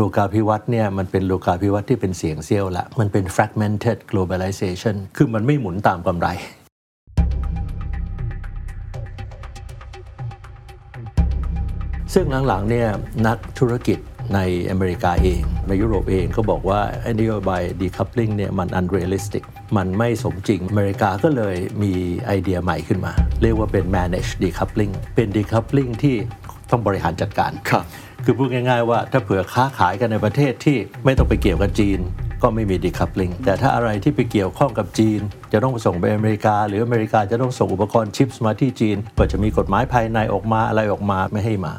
โลกาภิวัตน์เนี่ยมันเป็นโลกาภิวัตน์ที่เป็นเสียงเซี่ยวละมันเป็น fragmented globalization คือมันไม่หมุนตามกำไรซึ่งหลังๆเนี่ยนักธุรกิจในอเมริกาเอง ในยุโรปเองก็บอกว่าไอ้นโยบาย decoupling เนี่ยมัน unrealistic มันไม่สมจริง อเมริกาก็เลยมีไอเดียใหม่ขึ้นมา เรียกว่าเป็น manage decoupling เป็น decoupling ที่ ต้องบริหารจัดการครับ คือพูดง่าย ๆ ว่าถ้าเผื่อค้าขายกันในประเทศที่ไม่ต้องไปเกี่ยวกับจีน ก็ไม่มี decoupling แต่ถ้าอะไรที่ไปเกี่ยวข้องกับจีน จะต้องส่งไปอเมริกา หรืออเมริกาจะต้องส่งอุปกรณ์ชิปส์มาที่จีนก็จะมีกฎหมายภายในออกมาอะไรออกมาไม่ให้มา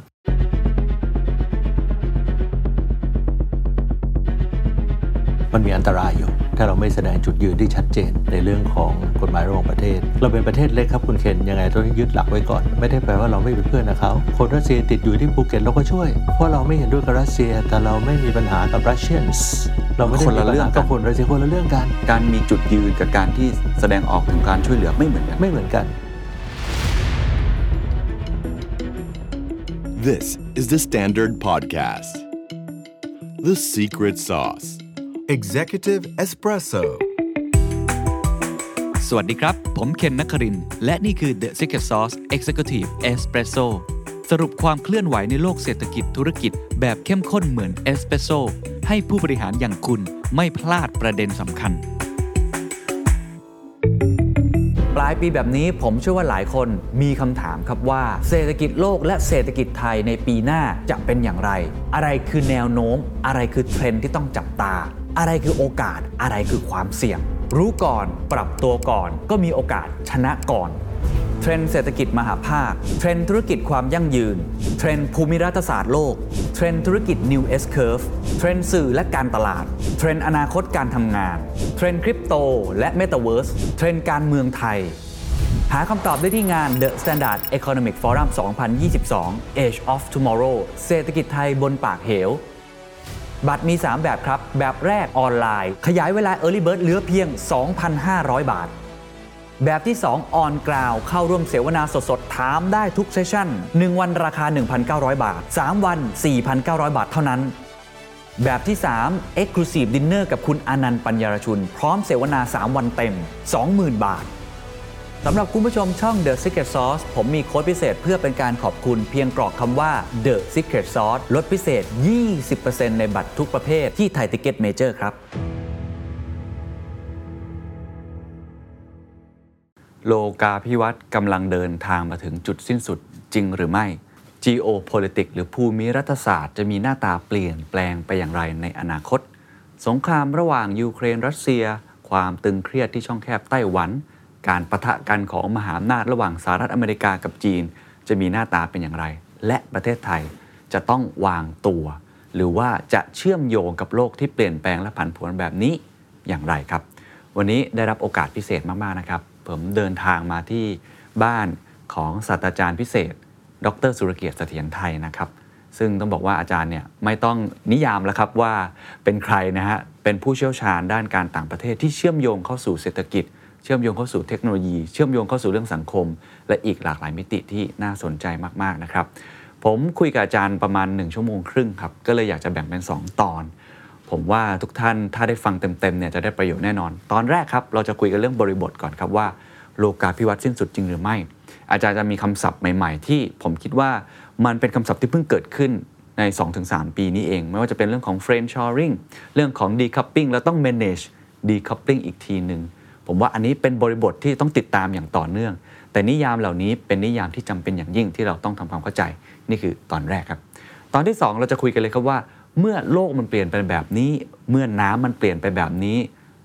มันมีอันตรายอยู่ ถ้าเราไม่แสดงจุดยืนที่ชัดเจนในเรื่องของกฎหมายระหว่างประเทศ เราเป็นประเทศเล็กครับคุณเคนยังไงต้องยึดหลักไว้ก่อน ไม่ได้แปลว่าเราไม่เป็นเพื่อนนะเขาคนรัสเซียติดอยู่ที่ภูเก็ตเราก็ช่วย เพราะเราไม่เห็นด้วยกับรัสเซีย แต่เราไม่มีปัญหากับรัสเซียนเราไม่ได้คนละมีปัญเรื่องหากักับนคนรัสเซียคนละเรื่องกัน การมีจุดยืนกับการที่แสดงออกถึงการช่วยเหลือไม่เหมือนกันไม่เหมือนกัน This is the Standard Podcast. The Secret Sauce. Executive Espresso สวัสดีครับ ผมเคนนักครินทร์และนี่คือ The Secret Sauce Executive Espresso สรุปความเคลื่อนไหวในโลกเศรษฐกิจธุรกิจแบบเข้มข้นเหมือนเอสเปรสโซให้ผู้บริหารอย่างคุณไม่พลาดประเด็นสำคัญ ปลายปีแบบนี้ผมเชื่อว่าหลายคนมีคำถามครับว่า เศรษฐกิจโลกและเศรษฐกิจไทยในปีหน้าจะเป็นอย่างไร อะไรคือแนวโน้ม อะไรคือเทรนด์ที่ต้องจับตา อะไรคือโอกาสอะไรคือความเสี่ยง รู้ก่อนปรับตัวก่อน ก็มีโอกาสชนะก่อนเทรนด์เศรษฐกิจมหภาค เทรนด์ธุรกิจความยั่งยืน เทรนด์ภูมิรัฐศาสตร์โลก เทรนด์ธุรกิจ New S Curve เทรนด์สื่อและการตลาด เทรนด์อนาคตการทำงาน เทรนด์คริปโตและ Metaverse เทรนด์การเมืองไทย หาคำตอบได้ที่งาน The Standard Economic Forum 2022 Age of Tomorrow เศรษฐกิจไทยบนปากเหว บัตรมี 3 แบบครับ แบบแรกออนไลน์ ขยายเวลา Early Bird เหลือเพียง 2,500 บาท แบบที่2 on ground เข้าร่วมเสวนาสดๆ ถามได้ทุก session 1 วันราคา 1,900 บาท 3 วัน 4,900 บาทเท่านั้นแบบที่ 3 Exclusive Dinner กับคุณอานันท์ปันยารชุน พร้อมเสวนา 3 วันเต็ม 20,000 บาท สำหรับคุณผู้ชมช่อง The Secret Sauce ผมมีโค้ดพิเศษเพื่อเป็นการขอบคุณเพียงกรอกคำว่า The Secret Sauce ลดพิเศษ 20%ในบัตรทุกประเภทที่ Thaiticketmajor ครับ โลกาภิวัตน์กำลังเดินทางมาถึงจุดสิ้นสุดจริงหรือไม่ geopolitics หรือภูมิรัฐศาสตร์จะมีหน้าตาเปลี่ยนแปลงไปอย่างไรในอนาคต สงครามระหว่างยูเครนรัสเซีย ความตึงเครียดที่ช่องแคบไต้หวัน การประทะกันของมหาอำนาจระหว่างสหรัฐอเมริกากับจีน จะมีหน้าตาเป็นอย่างไร และประเทศไทยจะต้องวางตัว หรือว่าจะเชื่อมโยงกับโลกที่เปลี่ยนแปลงและผันผวนแบบนี้อย่างไรครับ วันนี้ได้รับโอกาสพิเศษมากๆนะครับ ผมเดินทางมาที่บ้านของศาสตราจารย์พิเศษ ดรสุรเกียรติเสถียรไทยนะครับซึ่งต้องบอกว่าอาจารย์เนี่ยไม่ต้องนิยามแล้วครับว่าเป็นใครนะฮะ เป็นผู้เชี่ยวชาญด้านการต่างประเทศที่เชื่อมโยงเข้าสู่เศรษฐกิจ ชื่อมโยงเข้าสู่เทคโนโลยี เชื่อมโยงเข้าสู่เรื่องสังคม และอีกหลากหลายมิติที่น่าสนใจมากๆนะครับ ผมคุยกับอาจารย์ประมาณ 1 ชั่วโมงครึ่งครับ ก็เลยอยากจะแบ่งเป็น 2 ตอน ผมว่าทุกท่านถ้าได้ฟังเต็มๆเนี่ยจะได้ประโยชน์แน่นอน ตอนแรกครับเราจะคุยกันเรื่องบริบทก่อนครับว่าโลกาภิวัตน์สิ้นสุดจริงหรือไม่ อาจารย์จะมีคำศัพท์ใหม่ ๆ ที่ผมคิดว่ามันเป็นคำศัพท์ที่เพิ่งเกิดขึ้นใน 2-3 ปีนี้เอง ไม่ว่าจะเป็นเรื่องของ frame shoring เรื่องของ decoupling แล้วต้อง manage decoupling อีกทีหนึ่ง ผมว่าอันนี้เป็นบริบทที่ต้องติดตามอย่างต่อเนื่อง แต่นิยามเหล่านี้เป็นนิยามที่จำเป็นอย่างยิ่งที่เราต้องทำความเข้าใจนี่คือตอนแรกครับ ตอนที่ 2 เราจะคุยกันเลยครับว่า เมื่อโลกมันเปลี่ยนไปแบบนี้ เมื่อน้ำมันเปลี่ยนไปแบบนี้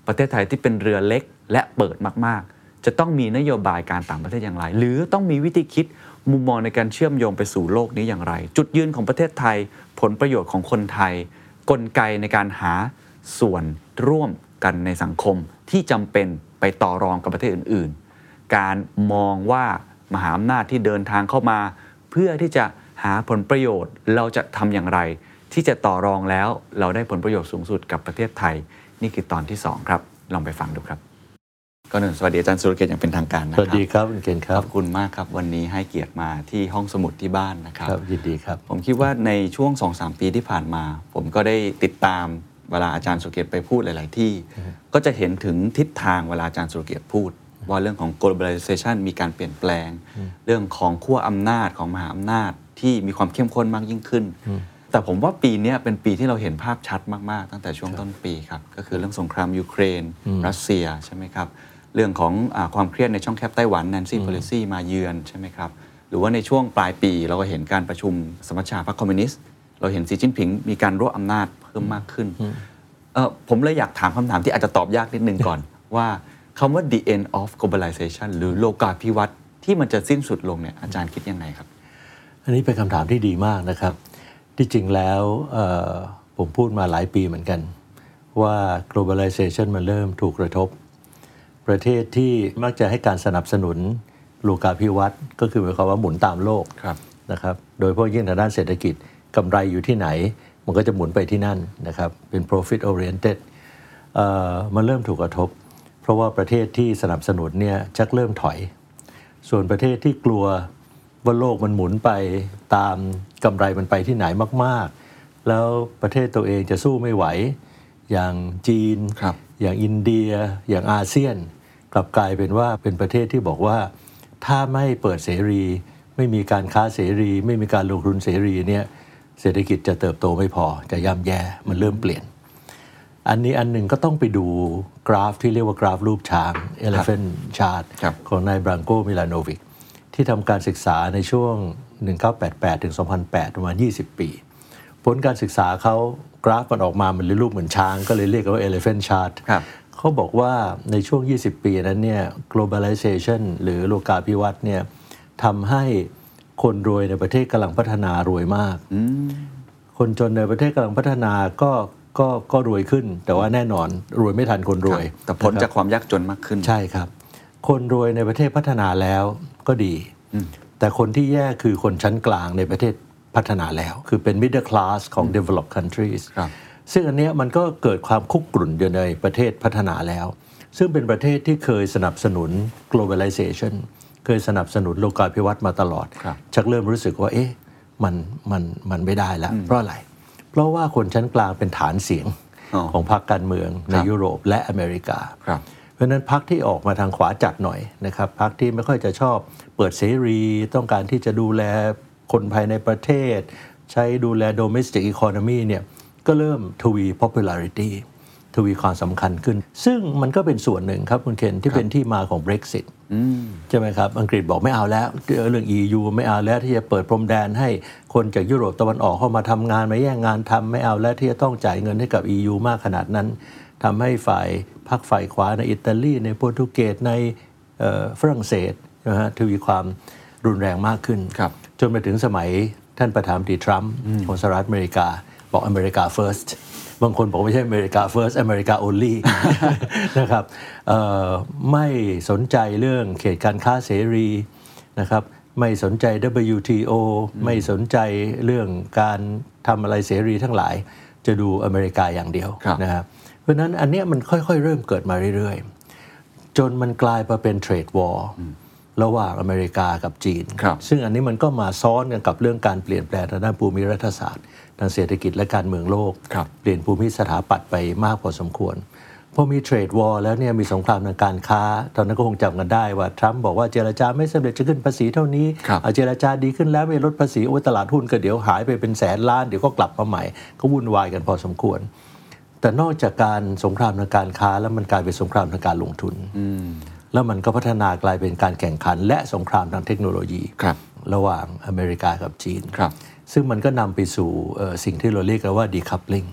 ประเทศไทยที่เป็นเรือเล็กและเปิดมากๆ จะต้องมีนโยบายการต่างประเทศอย่างไร หรือต้องมีวิธีคิดมุมมองในการเชื่อมโยงไปสู่โลกนี้อย่างไร จุดยืนของประเทศไทย ผลประโยชน์ของคนไทย กลไกในการหาส่วนร่วมกันในสังคมที่จำเป็น ไปต่อรองกับประเทศอื่น ๆ การมองว่ามหาอำนาจที่เดินทางเข้ามา เพื่อที่จะหาผลประโยชน์เราจะทำอย่างไร ที่จะต่อรองแล้วเราได้ผลประโยชน์สูงสุดกับประเทศไทย นี่คือตอนที่ 2 ครับ ลองไปฟังดูครับก็หนึ่งสวัสดีอาจารย์สุรเกียรติอย่างเป็นทางการนะสครัวัสดีครับคุณเคนคขรับอบคุณมากครับ วันนี้ให้เกียรติมาที่ห้องสมุดที่บ้านนะครับครับยินดีครับ ผมคิดว่าในช่วง 2-3 ปีที่ผ่านมา ผมก็ได้ติดตาม เวลาอาจารย์สุรเกียรติไปพูดหลาย ๆ ที่ ก็จะเห็นถึงทิศทางเวลาอาจารย์สุรเกียรติพูด ว่าเรื่องของ globalization มีการเปลี่ยนแปลง เรื่องของขั้วอำนาจของมหาอำนาจที่มีความเข้มข้นมากยิ่งขึ้น แต่ผมว่าปีเนี้ยเป็นปีที่เราเห็นภาพชัดมาก ๆ ตั้งแต่ช่วงต้นปีครับ ก็คือเรื่องสงครามยูเครน รัสเซียใช่ไหมครับ เรื่องของอาความเครียดในช่องแคบไต้หวันแนนซี่ p พ l ซีมาเยือนใช่ไหมครับ หรือว่าในช่วงปลายปีเราก็เห็นการประชุมสมัชชาพรรคคอมมิวนิสต์ เราเห็นสีจิ้นผิงมีการรวบอำนาจเพิ่มมากขึ้นเออผมเลยอยากถามคำถามที่อาจจะตอบยากนิดนึงก่อน ว่าคำว่า the end of globalization หรือโลกาภิวัตน์ที่มันจะสิ้นสุดลงเนี่ยอาจารย์คิดยังไงครับ อันนี้เป็นคำถามที่ดีมากนะครับ ที่จริงแล้วเอ่อผมพูดมาหลายปีเหมือนกัน ว่า globalization มันเริ่มถูกกระทบ ประเทศที่มักจะให้การสนับสนุนโลกาภิวัตน์ก็คือหมายความว่าหมุนตามโลกครับนะครับ โดยเฉพาะยิ่งทางด้านเศรษฐกิจกำไรอยู่ที่ไหน มันก็จะหมุนไปที่นั่นนะครับ เป็น profit oriented เอ่อมันเริ่มถูกกระทบ เพราะว่าประเทศที่สนับสนุนเนี่ยชักเริ่มถอย ส่วนประเทศที่กลัวว่าโลกมันหมุนไปตามกำไรมันไปที่ไหนมาก ๆ แล้วประเทศตัวเองจะสู้ไม่ไหว อย่างจีนครับอย่างอินเดีย อย่างอาเซียน กลับกลายเป็นว่าเป็นประเทศที่บอกว่า ถ้าไม่เปิดเสรี ไม่มีการค้าเสรี ไม่มีการลงทุนเสรีเนี่ย เศรษฐกิจจะเติบโตไม่พอจะย่ำแย่มันเริ่มเปลี่ยน อันนี้อันหนึ่งก็ต้องไปดูกราฟที่เรียกว่ากราฟรูปช้าง elephant chart ครับของนายบรังโกมิลานโนวิกที่ทำการศึกษาในช่วง 1988ถึง2008 ประมาณ 20 ปี ผลการศึกษาเขากราฟมันออกมามันเลยรูปเหมือนช้าง ก็เลยเรียกกันว่า elephant chart ครับเขาบอกว่าในช่วง 20 ปีนั้นเนี่ย globalization หรือโลกาภิวัตน์เนี่ยทำให้ คนรวยในประเทศกำลังพัฒนารวยมาก คนจนในประเทศกำลังพัฒนาก็ก็ก็รวยขึ้น แต่ว่าแน่นอนรวยไม่ทันคนรวย แต่พ้นนะครับจากความยากจนมากขึ้น ใช่ครับ คนรวยในประเทศพัฒนาแล้วก็ดี แต่คนที่แย่คือคนชั้นกลางในประเทศพัฒนาแล้ว คือเป็น middle class ของ developed countries ครับซึ่งอันเนี้ยมันก็เกิดความคุกกรุ่นอยู่ในประเทศพัฒนาแล้ว ซึ่งเป็นประเทศที่เคยสนับสนุน globalization เคยสนับสนุนโลกาภิวัตน์มาตลอดครับชักเริ่มรู้สึกว่า เอ๊ะมันมันมันไม่ได้แล้วเพราะอะไร เพราะว่าคนชั้นกลางเป็นฐานเสียงอ๋อของพรรคการเมืองในครับยุโรปและอเมริกาครับเพราะฉะนั้นพรรคที่ออกมาทางขวาจัดหน่อยนะครับพรรคที่ไม่ค่อยจะชอบเปิดเสรีต้องการที่จะดูแลคนภายในประเทศ ใช้ดูแล domestic economy เนี่ยก็เริ่มทวี popularity ทวีความสำคัญขึ้น ซึ่งมันก็เป็นส่วนหนึ่งครับคุณเคนที่เป็นที่มาของ Brexit ใช่ไหมครับ อังกฤษบอกไม่เอาแล้ว เรื่อง EU ไม่เอาแล้วที่จะเปิดพรมแดนให้คนจากยุโรปตะวันออกเข้ามาทำงานมาแย่งงานทำไม่เอาแล้วที่จะต้องจ่ายเงินให้กับ EU มากขนาดนั้นทำให้ฝ่ายพรรคฝ่ายขวาในอิตาลีในโปรตุเกสในเอ่อฝรั่งเศสนะฮะทวีความรุนแรงมากขึ้นครับจนมาถึงสมัยท่านประธานาธิบดีทรัมป์ของสหรัฐอเมริกา บอกอเมริกา first บางคนบอกไม่ใช่อเมริกา first อเมริกา only นะครับเอ่อไม่สนใจเรื่องเขตการค้าเสรีนะครับไม่สนใจ WTO ไม่สนใจเรื่องการทำอะไรเสรีทั้งหลาย จะดูอเมริกาอย่างเดียวครับนะครับเพราะฉะนั้นอันเนี้ยมันค่อยๆ เริ่มเกิดมาเรื่อยๆ จนมันกลายมาเป็นเทรดวอร์ ระหว่างอเมริกากับจีนครับซึ่งอันนี้มันก็มาซ้อนกันกับเรื่องการเปลี่ยนแปลงทางด้านภูมิรัฐศาสตร์ทางเศรษฐกิจและการเมืองโลกครับเปลี่ยนภูมิสถาปัตย์ไปมากพอสมควรพอมีเทรดวอร์แล้วเนี่ยมีสงครามทางการค้า ตอนนั้นก็คงจำกันได้ว่า ทรัมป์บอกว่าเจรจาไม่สำเร็จจะขึ้นภาษีเท่านี้ครับเอาเจรจาดีขึ้นแล้วไม่ลดภาษีโอ้ยตลาดหุ้นก็เดี๋ยวหายไปเป็นแสนล้านเดี๋ยวก็กลับมาใหม่ ก็วุ่นวายกันพอสมควร แต่นอกจากการสงครามทางการค้าแล้วมันกลายเป็นสงครามทางการลงทุน แล้วมันก็พัฒนากลายเป็นการแข่งขัน และสงครามทางเทคโนโลยีครับระหว่างอเมริกากับจีนครับซึ่งมันก็นำไปสู่เอ่อสิ่งที่เราเรียกกันว่า decoupling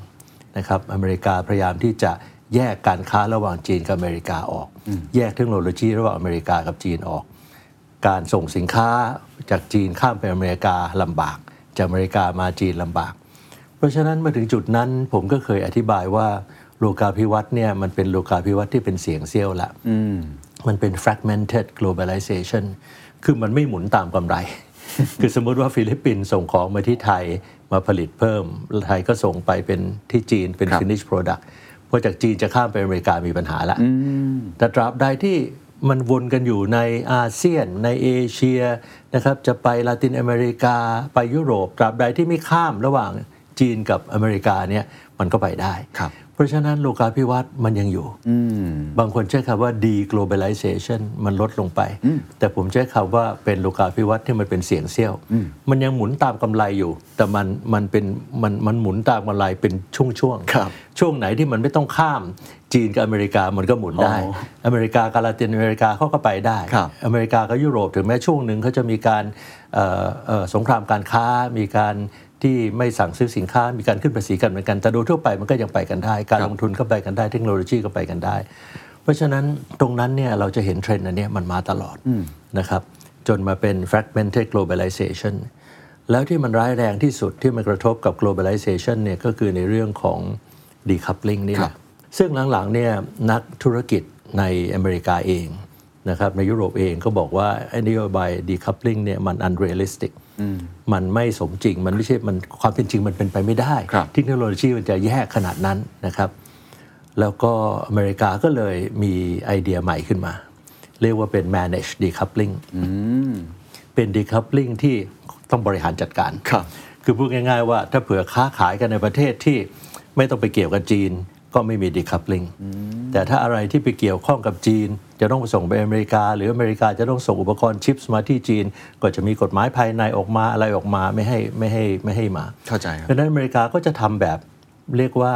นะครับอเมริกาพยายามที่จะแยกการค้าระหว่างจีนกับอเมริกาออก แยกเทคโนโลยีระหว่างอเมริกากับจีนออก การส่งสินค้าจากจีนข้ามไปอเมริกาลำบาก จากอเมริกามาจีนลำบาก เพราะฉะนั้นมาถึงจุดนั้นผมก็เคยอธิบายว่าโลกาภิวัตน์เนี่ยมันเป็นโลกาภิวัตน์ที่เป็นเสี่ยงเสี้ยวละ มันเป็น fragmented globalization คือมันไม่หมุนตามกำไร คือสมมุติว่าฟิลิปปินส์ส่งของมาที่ไทยมาผลิตเพิ่ม ไทยก็ส่งไปเป็นที่จีนเป็นครับ finish product เพราะจากจีนจะข้ามไปอเมริกามีปัญหาละแต่ตราบใดที่มันวนกันอยู่ในอาเซียนในเอเชียนะครับจะไปลาตินอเมริกาไปยุโรป ตราบใดที่ไม่ข้ามระหว่างจีนกับอเมริกาเนี่ยมันก็ไปได้ค รับเพราะฉะนั้นโลกาภิวัตน์มันยังอยู่ บางคนใช้คำว่า deglobalization มันลดลงไป แต่ผมใช้คำว่าเป็นโลกาภิวัตน์ที่มันเป็นเสียงเซี่ยว มันยังหมุนตามกำไรอยู่ แต่มันมันเป็นมันมันหมุนตามกำไรเป็นช่วงครับๆช่วงไหนที่มันไม่ต้องข้ามจีนกับอเมริกามันก็หมุนได้อ๋ออเมริกากับลาตินอเมริกาเขาก็ไปได้ครับอเมริกากับยุโรปถึงแม้ช่วงหนึ่งเขาจะมีการเอ่อเอ่อสงครามการค้ามีการ ที่ไม่สั่งซื้อสินค้ามีการขึ้นภาษีกันเหมือนกันแต่โดยทั่วไปมันก็ยังไปกันได้ การครับลงทุนก็ไปกันได้เทคโนโลยีก็ไปกันได้ เพราะฉะนั้นตรงนั้นเนี่ยเราจะเห็นเทรนด์อันเนี้ยมันมาตลอดนะครับจนมาเป็น fragmented globalization แล้วที่มันร้ายแรงที่สุดที่มันกระทบกับ globalization เนี่ยก็คือในเรื่องของ decoupling นี่แหครัละบซึ่งหลังๆเนี่ยนักธุรกิจในอเมริกาเองนะครับในยุโรปเองก็บอกว่าไอ้นโยบาย decoupling เนี่ยมัน unrealistic มันไม่สมจริง มันไม่ใช่มันความเป็นจริงมันเป็นไปไม่ได้ครับเทคโนโลยีมันจะแยกขนาดนั้นนะครับ แล้วก็อเมริกาก็เลยมีไอเดียใหม่ขึ้นมา เรียกว่าเป็น manage decoupling เป็น decoupling ที่ต้องบริหารจัดการครับคือพูดง่ายๆว่าถ้าเผื่อค้าขายกันในประเทศที่ไม่ต้องไปเกี่ยวกับจีน ก็ไม่มี decoupling แต่ถ้าอะไรที่ไปเกี่ยวข้องกับจีน จะต้องส่งไปอเมริกา หรืออเมริกาจะต้องส่งอุปกรณ์ชิปส์มาที่จีน ก็จะมีกฎหมายภายในออกมาอะไรออกมาไม่ให้ไม่ให้ไม่ให้มาเข้าใจครับเพราะฉะนั้นอเมริกาก็จะทำแบบเรียกว่า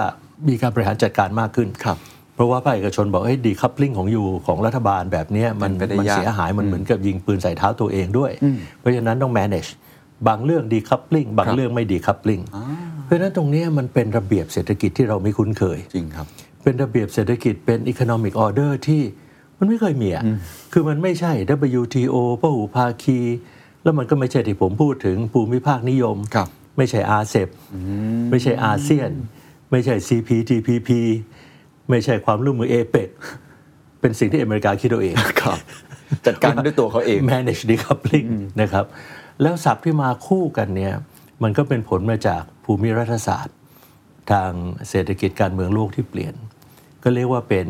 มีการบริหารจัดการมากขึ้นครับเพราะว่าภาคเอกชนบอกเฮ้ยดีคัพลิงของอยู่ของรัฐบาลแบบเนี้ยมันเป็นไปได้มันยากเสียหายมันเหมือนกับยิงปืนใส่เท้าตัวเองด้วย เพราะฉะนั้นต้อง manage บางเรื่องดีคัพลิงบางเรื่องไม่ดีคัพลิงเพราะฉะนั้นตรงเนี้ยมันเป็นระเบียบเศรษฐกิจที่เราไม่คุ้นเคยจริงครับ เป็นระเบียบเศรษฐกิจเป็น economic order ที่มันไม่เคยมีอะคือมันไม่ใช่ WTO พหูภาคี แล้วมันก็ไม่ใช่ที่ผมพูดถึงภูมิภาคนิยมครับไม่ใช่อาเซบไม่ใช่อาเซียน ไม่ใช่ CPTPP ไม่ใช่ความร่วมมือเอเปกเป็นสิ่งที่อเมริกาคิดเอาเองครับจัดการด้วยตัวเขาเอง manage decoupling นะครับ แล้วศัพท์ที่มาคู่กันเนี่ยมันก็เป็นผลมาจากภูมิรัฐศาสตร์ ทางเศรษฐกิจการเมืองโลกที่เปลี่ยน ก็เรียกว่าเป็น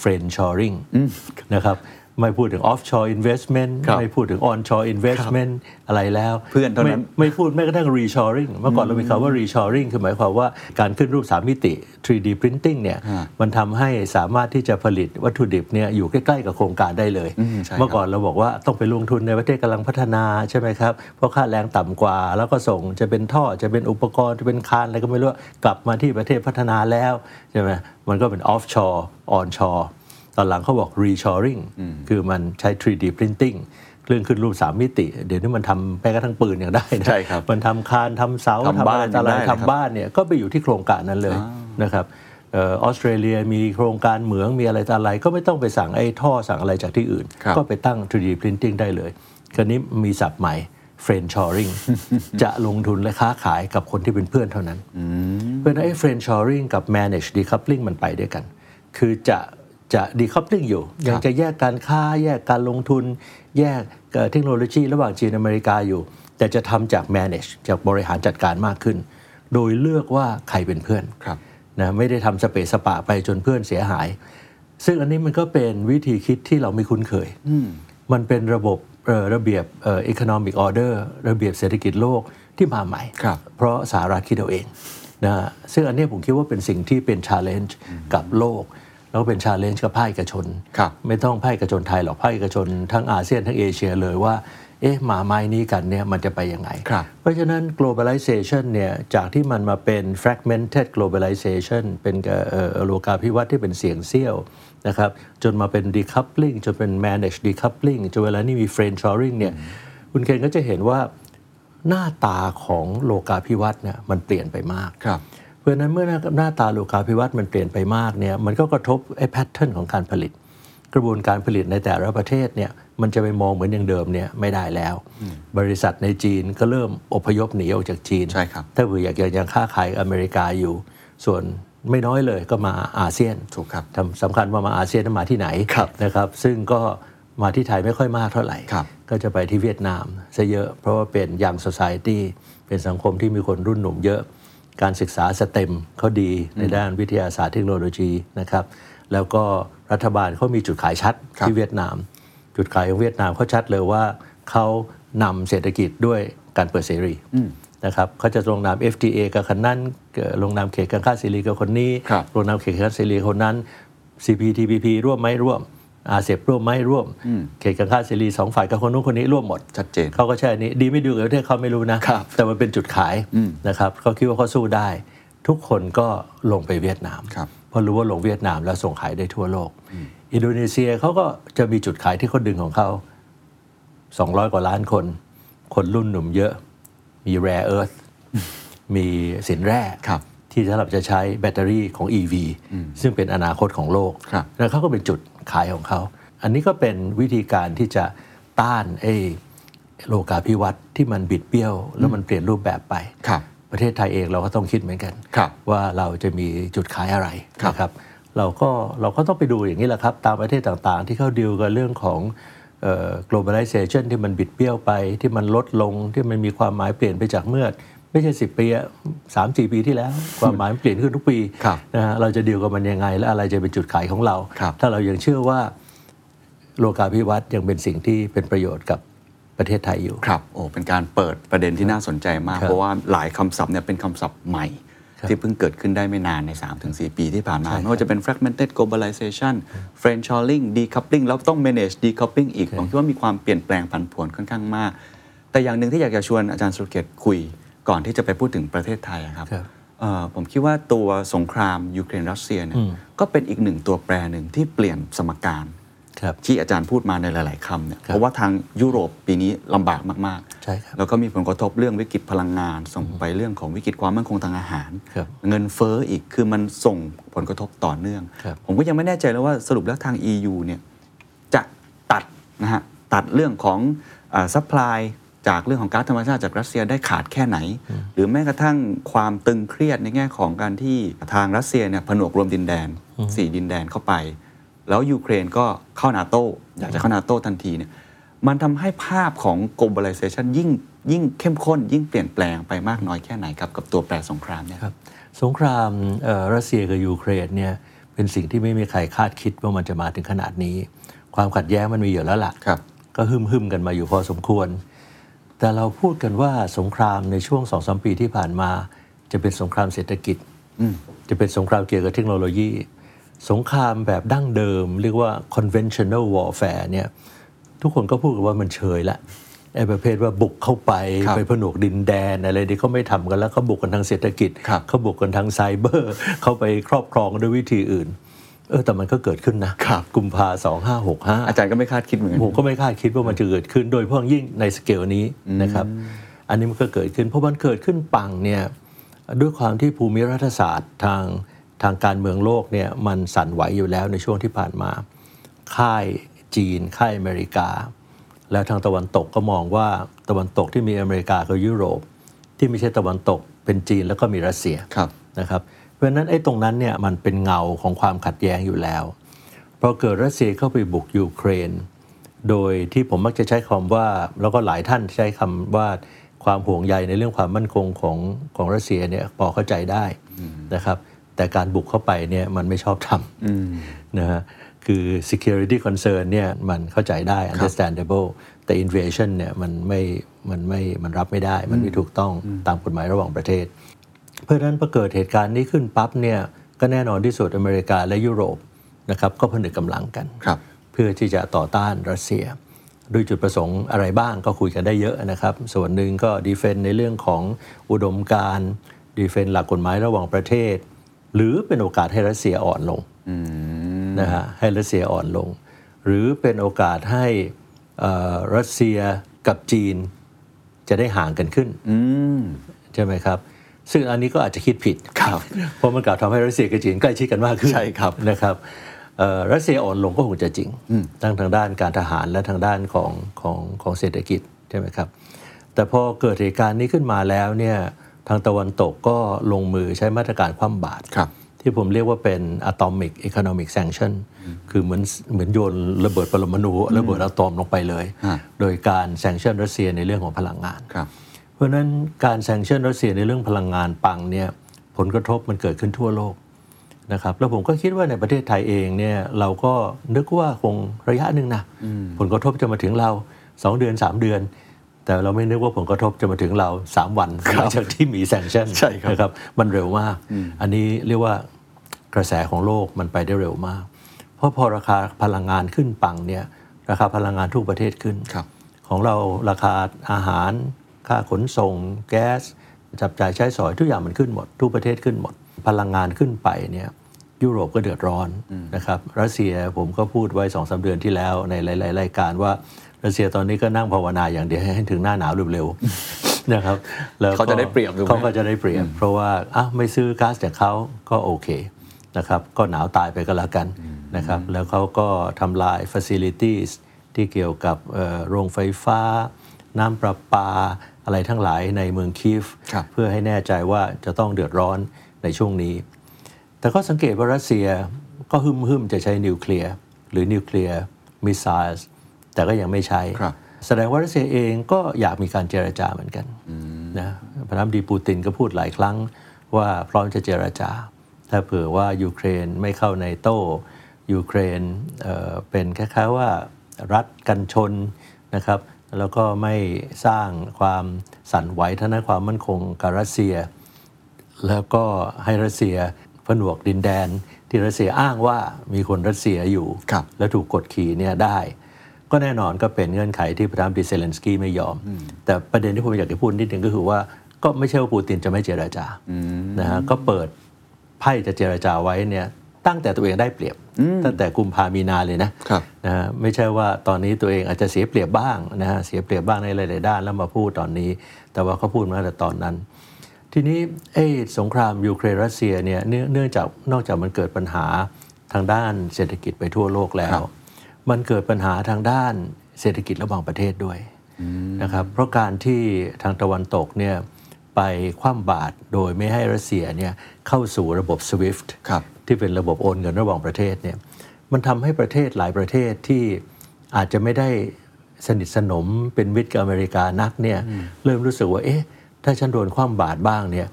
friendshoring นะครับ ไม่พูดถึง offshore investment ครับไม่พูดถึง onshore investment อะไรแล้ว เพื่อนเท่านั้นไม่ไม่พูดแม้กระทั่ง reshoring เมื่อก่อนเรามีคำว่า reshoring คือหมายความว่าการขึ้นรูปสามมิติ 3D printing เนี่ยฮะมันทำให้สามารถที่จะผลิตวัตถุดิบเนี่ยอยู่ใกล้ ๆ กับโครงการได้เลยอืมใช่ครับเมื่อก่อนเราบอกว่าต้องไปลงทุนในประเทศกำลังพัฒนาใช่ไหมครับ เพราะค่าแรงต่ำกว่า แล้วก็ส่งจะเป็นท่อจะเป็นอุปกรณ์จะเป็นคานอะไรก็ไม่รู้กลับมาที่ประเทศพัฒนาแล้วใช่ไหมมันก็เป็น offshore onshore ตอนหลังเขาบอก reshoring คือมันใช้ 3D printing เครื่องขึ้นรูปสามมิติ เดี๋ยวนี้มันทำแม้กระทั่งปืนยังได้นะใช่ครับมันทำคานทำเสาทำบ้านทำอะไรยังได้เลยครับทำบ้านเนี่ยก็ไปอยู่ที่โครงการนั้นเลยนะครับเออออสเตรเลียมีโครงการเหมืองมีอะไรต่ออะไร ก็ไม่ต้องไปสั่งไอ้ท่อสั่งอะไรจากที่อื่นครับก็ไปตั้ง 3D printing ได้เลยคราวนี้มีศัพท์ใหม่ friendshoring จะลงทุนและค้าขายกับคนที่เป็นเพื่อนเท่านั้น เพราะฉะนั้นไอ้ friendshoring กับ manage decoupling มันไปด้วยกัน คือจะ จะ decoupling อยู่ ยังจะแยกการค้า แยกการลงทุน แยกเอ่อเทคโนโลยีระหว่างจีนอเมริกาอยู่ แต่จะทำจาก manage จากบริหารจัดการมากขึ้น โดยเลือกว่าใครเป็นเพื่อนครับนะไม่ได้ทำสเปซสปะไปจนเพื่อนเสียหาย ซึ่งอันนี้มันก็เป็นวิธีคิดที่เราไม่คุ้นเคย มันเป็นระบบเอ่อระเบียบเอ่อ economic order ระเบียบเศรษฐกิจโลกที่มาใหม่ครับเพราะสหรัฐคิดเอาเองนะฮะซึ่งอันเนี้ยผมคิดว่าเป็นสิ่งที่เป็น challenge กับโลก แล้วก็เป็น challenge กับภาคเอกชนครับไม่ต้องภาคเอกชนไทยหรอกภาคเอกชนทั้งอาเซียนทั้งเอเชียเลยว่า เอ๊ะมาไม้นี้กันเนี่ยมันจะไปยังไงครับเพราะฉะนั้น globalization เนี่ยจากที่มันมาเป็น fragmented globalization เป็นเอ่อเอ่อโลกาภิวัตน์ที่เป็นเสียงเซี่ยวนะครับจนมาเป็น decoupling จนเป็น managed decoupling จนเวลานี้มี friendshoring เนี่ยคุณเคนก็จะเห็นว่าหน้าตาของโลกาภิวัตน์เนี่ยมันเปลี่ยนไปมากครับเพ ราะฉะนั้นเมื่อหน้าหน้าตาโลกาภิวัตน์มันเปลี่ยนไปมากเนี่ยมันก็กระทบไอ้แพทเทิร์นของการผลิต กระบวนการผลิตในแต่ละประเทศเนี่ยมันจะไปมองเหมือนอย่างเดิมเนี่ยไม่ได้แล้ว บริษัทในจีนก็เริ่มอพยพหนีออกจากจีนใช่ครับถ้าเผื่ออยากจะยังค้าขายกับอเมริกาอยู่ ส่วนไม่น้อยเลยก็มาอาเซียนถูกครับทำสำคัญว่ามาอาเซียนนั้นมาที่ไหนครับนะครับซึ่งก็มาที่ไทยไม่ค่อยมากเท่าไหร่ครับก็จะไปที่เวียดนามซะเยอะ เพราะว่าเป็นยัง society เป็นสังคมที่มีคนรุ่นหนุ่มเยอะ การศึกษาสเต็มเขาดีในด้านวิทยาศาสตร์เทคโนโลยีนะครับแล้วก็รัฐบาลเขามีจุดขายชัดครับที่เวียดนาม จุดขายของเวียดนามเขาชัดเลยว่าเขานำเศรษฐกิจด้วยการเปิดเสรีนะครับเขาจะลงนาม FTA กับคนนั้นเอ่อลงนามเขตการค้าเสรีกับคนนี้ครับลงนามเขตการค้าเสรีคนนั้น CPTPP ร่วมไหมร่วม อาเซียร่วมไหมร่วม เขตการค้าเสรีสองฝ่ายกับคนนู้นคนนี้ร่วมหมดชัดเจนเขาก็ใช่อันนี้ดีไม่ดีกับประเทศเขาไม่รู้นะครับแต่มันเป็นจุดขายนะครับเขาคิดว่าเขาสู้ได้ ทุกคนก็ลงไปเวียดนามครับเพราะรู้ว่าลงเวียดนามแล้วส่งขายได้ทั่วโลก อินโดนีเซียเขาก็จะมีจุดขายที่เขาดึงของเขา 200 กว่าล้านคน คนรุ่นหนุ่มเยอะ มีแร่เอิร์ธมีสินแร่ครับที่สำหรับจะใช้แบตเตอรี่ของ EV ซึ่งเป็นอนาคตของโลกครับแล้วเขาก็เป็นจุด ขายของเขา อันนี้ก็เป็นวิธีการที่จะต้านไอ้โลกาภิวัตน์ที่มันบิดเบี้ยว แล้วมันเปลี่ยนรูปแบบไปครับ ประเทศไทยเองเราก็ต้องคิดเหมือนกันครับว่าเราจะมีจุดขายอะไรครับนะครับ เราก็เราก็ต้องไปดูอย่างนี้แหละครับ ตามประเทศต่างๆ ที่เขาดีลกับเรื่องของเอ่อ globalization ที่มันบิดเบี้ยวไปที่มันลดลงที่มันมีความหมายเปลี่ยนไปจากเมื่อ ไม่ใช่สิปีอะสามสี่ปีที่แล้วความหมายมันเปลี่ยนขึ้นทุกปีครับนะฮะเราจะดีลกับมันยังไง และอะไรจะเป็นจุดขายของเราครับถ้าเรายังเชื่อว่าโลกาภิวัตน์ยังเป็นสิ่งที่เป็นประโยชน์กับประเทศไทยอยู่ครับโอ้เป็นการเปิดประเด็นที่น่าสนใจมากครับเพราะว่าหลายคำศัพท์เนี่ยเป็นคำศัพท์ใหม่ครับที่เพิ่งเกิดขึ้นได้ไม่นานใน 3-4 ปีที่ผ่านมาใช่ไม่ว่าจะเป็น fragmented globalization friendshoring decoupling แล้วต้อง manage decoupling อีกผมคิดว่ามีความเปลี่ยนแปลงผันผวนค่อนข้างมาก แต่อย่างหนึ่งที่อยากจะชวนอาจารย์สุรเกตคุย ก่อนที่จะไปพูดถึงประเทศไทยอะครับครับเอ่อผมคิดว่าตัวสงครามยูเครนรัสเซียเนี่ยก็เป็นอีกหนึ่งตัวแปรหนึ่งที่เปลี่ยนสมการครับที่อาจารย์พูดมาในหลาย ๆคำเนี่ยเพราะว่าทางยุโรปปีนี้ลำบากมากใช่ครับแล้วก็มีผลกระทบเรื่องวิกฤตพลังงาน ส่งไปเรื่องของวิกฤตความมั่นคงทางอาหารครับเงินเฟ้ออีกคือมันส่งผลกระทบต่อเนื่องครับผมก็ยังไม่แน่ใจแล้วว่าสรุปแล้วทาง EU เนี่ยจะตัดนะฮะตัดเรื่องของ supply จากเรื่องของก๊าซธรรมชาติจากรัสเซียได้ขาดแค่ไหน หรือแม้กระทั่งความตึงเครียดในแง่ของการที่ทางรัสเซียเนี่ยผนวกรวมดินแดนสี่ดินแดนเข้าไป แล้วยูเครนก็เข้านาโตอยากจะเข้านาโตทันทีเนี่ยมันทำให้ภาพของ globalization ยิ่งยิ่งเข้มข้น ยิ่งเปลี่ยนแปลงไปมากน้อยแค่ไหนครับ กับตัวแปรสงครามเนี่ยครับสงครามเอ่อรัสเซียกับยูเครนเนี่ยเป็นสิ่งที่ไม่มีใครคาดคิดว่ามันจะมาถึงขนาดนี้ ความขัดแย้งมันมีอยู่แล้วล่ะครับก็หึมหึมๆกันมาอยู่พอสมควร แต่เราพูดกันว่าสงครามในช่วงสองสมปีที่ผ่านมา จะเป็นสงครามเศรษฐกิจจะเป็นสงครามเกี่ยวกับเทคโนโลยี สงครามแบบดั้งเดิม เรียกว่า conventional warfare เนี่ยทุกคนก็พูดกันว่ามันเชยละไอ้ประเภทว่าบุกเข้าไปครับไปผนวกดินแดนอะไรที่เขาไม่ทำกันแล้วเขาบุกกันทางเศรษฐกิจครับเขาบุกกันทางไซเบอร์เขาไปครอบครองด้วยวิธีอื่น เออแต่มันก็เกิดขึ้นนะครับกุมภาสองห้าหกห้าอาจารย์ก็ไม่คาดคิดเหมือนกันผมก็ไม่คาดคิดว่ามันจะเกิดขึ้น โดยเฉพาะยิ่งในสเกลนี้นะครับ อันนี้มันก็เกิดขึ้นเพราะมันเกิดขึ้นปังเนี่ยด้วยความที่ภูมิรัฐศาสตร์ทางทางการเมืองโลกเนี่ยมันสั่นไหวอยู่แล้วในช่วงที่ผ่านมา ค่ายจีน ค่ายอเมริกา แล้วทางตะวันตกก็มองว่าตะวันตกที่มีอเมริกากับยุโรป ที่ไม่ใช่ตะวันตกเป็นจีนแล้วก็มีรัสเซียครับนะครับ เพราะฉะนั้นไอ้ตรงนั้นเนี่ยมันเป็นเงาของความขัดแย้งอยู่แล้วพอเกิดรัสเซียเข้าไปบุกยูเครน โดยที่ผมมักจะใช้คำว่าแล้วก็หลายท่านใช้คำว่าความห่วงใยในเรื่องความมั่นคงของของรัสเซียเนี่ยพอเข้าใจได้นะครับ แต่การบุกเข้าไปเนี่ยมันไม่ชอบทำนะฮะคือ security concern เนี่ยมันเข้าใจได้ understandable แต่ invasion เนี่ยมันไม่มันไม่มันรับไม่ได้ มันไม่ถูกต้องตามกฎหมายระหว่างประเทศ เพราะฉะนั้นพอเกิดเหตุการณ์นี้ขึ้นปั๊บเนี่ยก็แน่นอนที่สุดอเมริกาและยุโรปนะครับก็ผนึกกำลังกันครับเพื่อที่จะต่อต้านรัสเซียด้วยจุดประสงค์อะไรบ้างก็คุยกันได้เยอะนะครับ ส่วนหนึ่งก็ดีเฟนในเรื่องของอุดมการดีเฟนหลักกฎหมายระหว่างประเทศ หรือเป็นโอกาสให้รัสเซียอ่อนลงนะฮะให้รัสเซียอ่อนลง หรือเป็นโอกาสให้เอ่อรัสเซียกับจีนจะได้ห่างกันขึ้นใช่ไหมครับ ซึ่งอันนี้ก็อาจจะคิดผิดครับเพราะมันกล่าวทำให้รัสเซียกับจีนใกล้ชิดกันมากขึ้นใช่ครับนะครับเอ่อรัสเซียอ่อนลงก็คงจะจริงทั้งทางด้านการทหารและทางด้านของของของเศรษฐกิจใช่ไหมครับ แต่พอเกิดเหตุการณ์นี้ขึ้นมาแล้วเนี่ยทางตะวันตกก็ลงมือใช้มาตรการคว่ำบาตรครับที่ผมเรียกว่าเป็น atomic economic sanction คือเหมือนเหมือนโยนระเบิดปรมาณูระเบิดอะตอมลงไปเลยฮะโดยการ sanction รัสเซียในเรื่องของพลังงานครับ เพราะฉะนั้นการแซงชั่นรัสเซียในเรื่องพลังงานปังเนี่ยผลกระทบมันเกิดขึ้นทั่วโลกนะครับแล้วผมก็คิดว่าในประเทศไทยเองเนี่ยเราก็นึกว่าคงระยะหนึ่งนะผลกระทบจะมาถึงเรา 2 เดือน 3 เดือน แต่เราไม่นึกว่าผลกระทบจะมาถึงเรา 3 วันหลังจากที่มีแซงชั่นใช่ครับนะครับมันเร็วมาก อันนี้เรียกว่ากระแสของโลกมันไปได้เร็วมาก เพราะพอราคาพลังงานขึ้นปังเนี่ยราคาพลังงานทุกประเทศขึ้นครับของเราราคาอาหาร ค่าขนส่ง แก๊ส จับจ่ายใช้สอยทุกอย่างมันขึ้นหมด ทุกประเทศขึ้นหมด พลังงานขึ้นไปเนี่ยยุโรปก็เดือดร้อนนะครับรัสเซียผมก็พูดไว้สองสาเดือนที่แล้วในหลาย ๆ รายการว่ารัสเซียตอนนี้ก็นั่งภาวนาอย่างเดียวให้ถึงหน้าหนาวเร็วๆนะครับแล้วก็เขาจะได้เปรียบถูกไหมเขาก็จะได้เปรียบ เพราะว่าอะไม่ซื้อก๊าซจากเขาก็โอเคนะครับก็หนาวตายไปก็แล้วกันนะครับแล้วเขาก็ทำลาย facilities ที่เกี่ยวกับเอ่อโรงไฟฟ้า น้ำประปาอะไรทั้งหลายในเมืองคีฟครับเพื่อให้แน่ใจว่าจะต้องเดือดร้อนในช่วงนี้ แต่ก็สังเกตว่ารัสเซียก็ฮึ่มฮึ่มๆจะใช้นิวเคลียร์หรือ nuclear missile แต่ก็ยังไม่ใช้ครับแสดงว่ารัสเซียเองก็อยากมีการเจรจาเหมือนกันนะประธานาธิบดีปูตินก็พูดหลายครั้งว่าพร้อมจะเจรจา ถ้าเผื่อว่ายูเครนไม่เข้านาโต้ยูเครนเอ่อเป็นคล้ายๆว่ารัฐกันชนนะครับ แล้วก็ไม่สร้างความสั่นไหวทางด้านความมั่นคงกับรัสเซีย แล้วก็ให้รัสเซียผนวกดินแดน ที่รัสเซียอ้างว่ามีคนรัสเซียอยู่ครับและถูกกดขี่เนี่ยได้ ก็แน่นอนก็เป็นเงื่อนไขที่ประธานาธิบดีเซเลนสกี้ไม่ยอม แต่ประเด็นที่ผมอยากจะพูดนิดนึงก็คือว่าก็ไม่ใช่ว่าปูตินจะไม่เจราจานะฮะก็เปิดไพ่จะเจราจาไว้เนี่ย ตั้งแต่ตัวเองได้เปรียบ ตั้งแต่กุมภามีนาเลยนะครับนะฮะไม่ใช่ว่าตอนนี้ตัวเองอาจจะเสียเปรียบบ้างนะฮะเสียเปรียบบ้างในหลายๆด้านแล้วมาพูดตอนนี้ แต่ว่าเขาพูดมาตั้งแต่ตอนนั้น ทีนี้ไอ้สงครามยูเครนรัสเซียเนี่ยเนื่องเนื่องจากนอกจากมันเกิดปัญหาทางด้านเศรษฐกิจไปทั่วโลกแล้ว มันเกิดปัญหาทางด้านเศรษฐกิจระหว่างประเทศด้วยนะครับเพราะการที่ทางตะวันตกเนี่ยไปคว่ำบาตรโดยไม่ให้รัสเซียเนี่ยเข้าสู่ระบบ SWIFT ครับ ที่เป็นระบบโอนเงินระหว่างประเทศเนี่ยมันทำให้ประเทศหลายประเทศที่อาจจะไม่ได้สนิทสนมเป็นมิตรกับอเมริกานักเนี่ยเริ่มรู้สึกว่า เอ๊ะ ถ้าฉันโดนคว่ำบาตรบ้างเนี่ย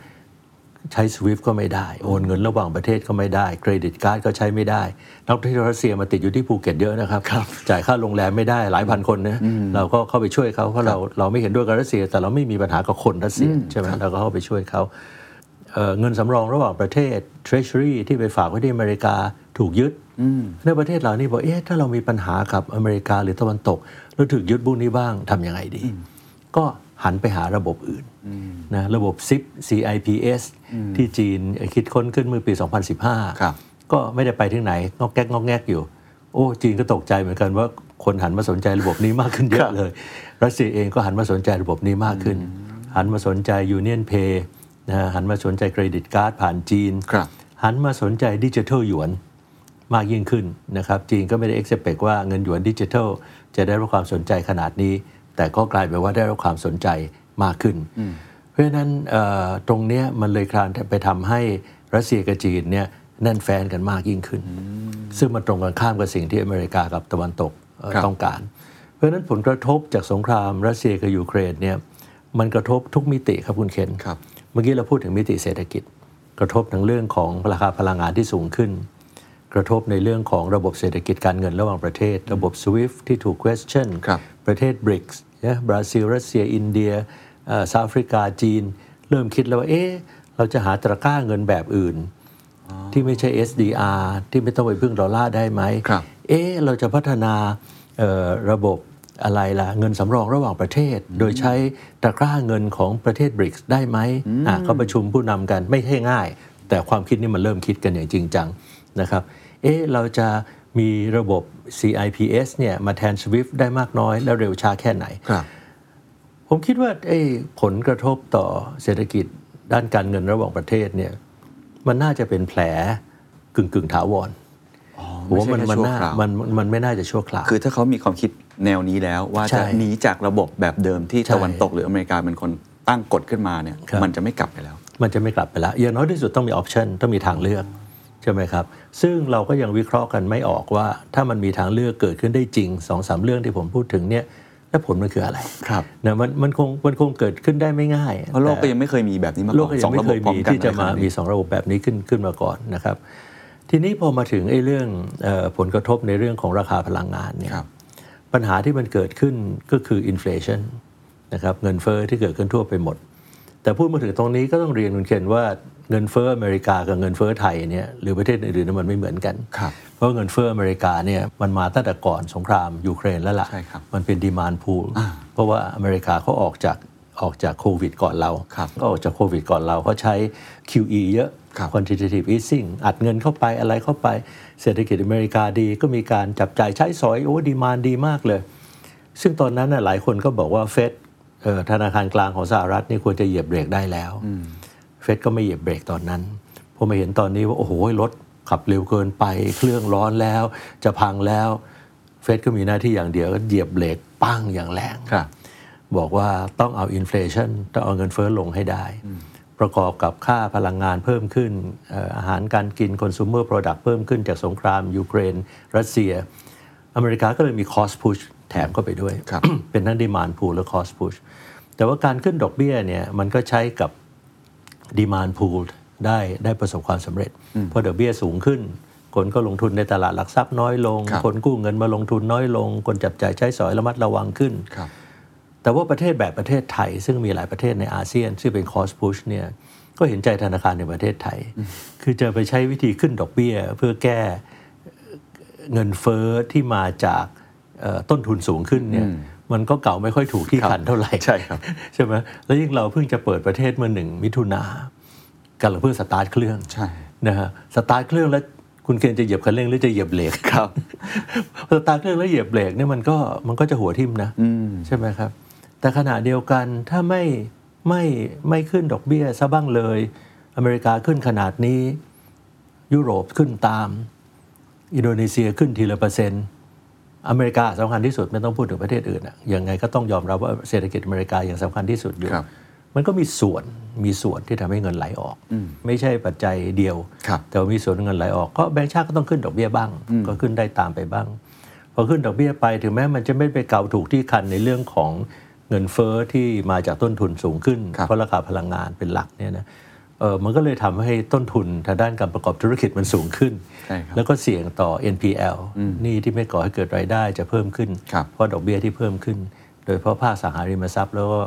ใช้ SWIFT ก็ไม่ได้ โอนเงินระหว่างประเทศก็ไม่ได้ เครดิตการ์ดก็ใช้ไม่ได้ นักท่องเที่ยวรัสเซียมาติดอยู่ที่ภูเก็ตเยอะนะครับจ่ายค่าโรงแรมไม่ได้หลายพันคนนะเราก็เข้าไปช่วยเขาเพราะเราเราไม่เห็นด้วยกับรัสเซีย แต่เราไม่มีปัญหากับคนรัสเซียใช่ไหมเราก็เข้าไปช่วยเขา เอ่อเงินสำรองระหว่างประเทศ Treasury ที่ไปฝากไว้ที่อเมริกาถูกยึดในประเทศเรานี่บอกเอ๊ะถ้าเรามีปัญหากับอเมริกาหรือตะวันตกแล้วถูกยึดบุกนี้บ้างทำยังไงดี ก็หันไปหาระบบอื่นนะระบบ CIP CIPS ที่จีนคิดค้นขึ้นเมื่อปี 2015ครับก็ไม่ได้ไปที่ไหนงอกแก๊กงอกแงกอยู่ โอ้จีนก็ตกใจเหมือนกันว่าคนหันมาสนใจระบบนี้มากขึ้นเยครัอะบเลย รัสเซียเองก็หันมาสนใจระบบนี้มากขึ้น หันมาสนใจ Union Pay นะ ฮะหันมาสนใจเครดิตการ์ดผ่านจีนครับหันมาสนใจดิจิทัลหยวนมากยิ่งขึ้นนะครับ จีนก็ไม่ได้ expect ว่าเงินหยวนดิจิทัล จะได้รับความสนใจขนาดนี้ แต่ก็กลายเป็นว่าได้รับความสนใจมากขึ้น เพราะฉะนั้นเอ่อตรงเนี้ยมันเลยคลานไปทำให้รัสเซียกับจีนเนี่ยแน่นแฟนกันมากยิ่งขึ้น ซึ่งมันตรงกันข้ามกับสิ่งที่อเมริกากับตะวันตกเอ่อครับต้องการ เพราะฉะนั้นผลกระทบจากสงครามรัสเซียกับยูเครนเนี่ยมันกระทบทุกมิติครับคุณเคนครับเมื่อกี้เราพูดถึงมิติเศรษฐกิจ กระทบทั้งเรื่องของราคาพลังงานที่สูงขึ้น กระทบในเรื่องของระบบเศรษฐกิจการเงินระหว่างประเทศ ระบบ SWIFT ที่ถูก question ครับประเทศ BRICS นะบราซิล รัสเซีย อินเดียเอ่อเซาท์แอฟริกาจีน เริ่มคิดแล้วว่าเอ๊ะเราจะหาตะกร้าเงินแบบอื่น ที่ไม่ใช่ SDR ที่ไม่ต้องไปพึ่งดอลลาร์ได้ไหมครับเอ๊ะเราจะพัฒนาเอ่อระบบ อะไรล่ะ เงินสำรองระหว่างประเทศ โดยใช้ตะกร้าเงินของประเทศบริกส์ได้ไหมอะก็ประชุมผู้นำกันไม่ใช่ง่าย แต่ความคิดนี้มันเริ่มคิดกันอย่างจริงจังนะครับ เอ๊ะเราจะมีระบบ CIPS เนี่ยมาแทน SWIFT ได้มากน้อยแล้วเร็วช้าแค่ไหนครับผมคิดว่าไอ้ผลกระทบต่อเศรษฐกิจด้านการเงินระหว่างประเทศเนี่ยมันน่าจะเป็นแผลกึ่งกึ่งๆถาวรผมว่ามันไม่มันใช่แค่น่าชั่วคราวมันมันไม่น่าจะชั่วคราว คือถ้าเขามีความคิด แนวนี้แล้วว่าใช่จะหนีจากระบบแบบเดิมที่ใช่ตะวันตกหรืออเมริกาเป็นคนตั้งกฎขึ้นมาเนี่ยครับมันจะไม่กลับไปแล้ว มันจะไม่กลับไปแล้วอย่างน้อยที่สุดต้องมีออปชันต้องมีทางเลือกใช่ไหมครับ ซึ่งเราก็ยังวิเคราะห์กันไม่ออกว่า ถ้ามันมีทางเลือกเกิดขึ้นได้จริงสองสามเรื่องที่ผมพูดถึงเนี่ยและผลมันคืออะไรครับนะมันมันคงมันคงเกิดขึ้นได้ไม่ง่ายเพราะโลกก็แต่ยังไม่เคยมีแบบนี้มาโลก่กอนก็สยัองงไม่ระบเคบยพร้อมีมกันที่จะมาในขณมีนี้สองระบบแบบนี้ขึ้นขึ้นมาก่อนนะครับ ทีนี้พอมาถึงไอ้เรื่องเออผลกระทบในเรื่องของราคาพลังงานเนี่ยครับ ปัญหาที่มันเกิดขึ้นก็คืออินฟล t i o n นะครับเงินเฟ้อที่เกิดขึ้นทั่วไปหมด แต่พูดมาถึงตรงนี้ก็ต้องเรียนคุณเคนว่าเงินเฟ้ออเมริกากับเงินเฟ้อไทยเนี่ยหรือประเทศอื่นๆนั้นมันไม่เหมือนกันครับเพราะเงินเฟ้ออเมริกาเนี่ยมันมาตั้งแต่ก่อนสงครามยูเครนแล้วล่ะใช่ครับมันเป็นดีมานพูลอ่าเพราะว่าอเมริกาเขาออกจากออกจากโควิดก่อนเราครับก็ออกจากโควิดก่อนเราเขาใช้ QE เยอะครับ quantitative easing อัดเงินเข้าไปอะไรเข้าไป เศรษฐกิจอเมริกาดีก็มีการจับจ่ายใช้สอยโอ้ดีมานดีมากเลย ซึ่งตอนนั้นน่ะหลายคนก็บอกว่าเฟดเอ่อธนาคารกลางของสหรัฐนี่ควรจะเหยียบเบรกได้แล้วเฟดก็ไม่เหยียบเบรกตอนนั้นพอมาเห็นตอนนี้ว่าโอ้โหรถขับเร็วเกินไปเครื่องร้อนแล้ว จะพังแล้ว เฟดก็มีหน้าที่อย่างเดียวก็เหยียบเบรกปั้งอย่างแรงครับบอกว่าต้องเอาอินฟล t i o n ต้องเอาเงินเฟ้อลงให้ได้ ประกอบกับค่าพลังงานเพิ่มขึ้นเอ่ออาหารการกิน consumer product เพิ่มขึ้นจากสงคราม ยูเครน รัสเซีย อเมริกาก็เลยมี cost push แถมเข้าไปด้วยครับเป็นทั้ง demand pull และ cost push แต่ว่าการขึ้นดอกเบี้ยเนี่ยมันก็ใช้กับ demand pool ได้ได้ประสบความสำเร็จ เพราะดอกเบี้ยสูงขึ้น คนก็ลงทุนในตลาดหลักทรัพย์น้อยลงครับคนกู้เงินมาลงทุนน้อยลง คนจับจ่ายใช้สอยระมัดระวังขึ้นครับ แต่ว่าประเทศแบบประเทศไทย ซึ่งมีหลายประเทศในอาเซียนซึ่งเป็น cost push เนี่ยก็เห็นใจธนาคารในประเทศไทย คือจะไปใช้วิธีขึ้นดอกเบี้ย เพื่อแก้เงินเฟ้อที่มาจากเอ่อต้นทุนสูงขึ้นเนี่ยมันก็เกาไม่ค่อยถูกที่ครับคันเท่าไหร่ใช่ครับใช่ไหมแล้วยิ่งเราเพิ่งจะเปิดประเทศเมื่อหนึ่งมิถุนากำลังเพิ่งสตาร์ทเครื่องใช่นะฮะสตาร์ทเครื่องแล้วคุณเคนจะเหยียบคันเร่งหรือจะเหยียบเบรกครับสตาร์ทเครื่องแล้วเหยียบเบรกเนี่ยมันก็มันก็จะหัวทิ่มนะใช่ไหมครับ แต่ขณะเดียวกันถ้าไม่ไม่ไม่ขึ้นดอกเบี้ยซะบ้างเลย อเมริกาขึ้นขนาดนี้ ยุโรปขึ้นตาม อินโดนีเซียขึ้นทีละเปอร์เซ็นต์อเมริกาสำคัญที่สุดไม่ต้องพูดถึงประเทศอื่นอะยังไงก็ต้องยอมรับว่าเศรษฐกิจอเมริกายังสำคัญที่สุดอยู่ครับมันก็มีส่วนมีส่วนที่ทำให้เงินไหลออก ไม่ใช่ปัจจัยเดียวครับแต่ว่ามีส่วนเงินไหลออกก็แบงก์ชาติก็ต้องขึ้นดอกเบี้ยบ้าง ก็ขึ้นได้ตามไปบ้าง พอขึ้นดอกเบี้ยไปถึงแม้มันจะไม่ไปเกาถูกที่คันในเรื่องของ เงินเฟ้อที่มาจากต้นทุนสูงขึ้นครับเพราะราคาพลังงานเป็นหลักเนี่ยนะเออมันก็เลยทำให้ต้นทุนทางด้านการประกอบธุรกิจมันสูงขึ้นใช่ครับแล้วก็เสี่ยงต่อ NPL หนี่ที่ไม่ก่อให้เกิดรายได้จะเพิ่มขึ้นครับเพราะดอกเบี้ยที่เพิ่มขึ้น โดยเฉพาะภาคสังหาริมทรัพย์ แล้วก็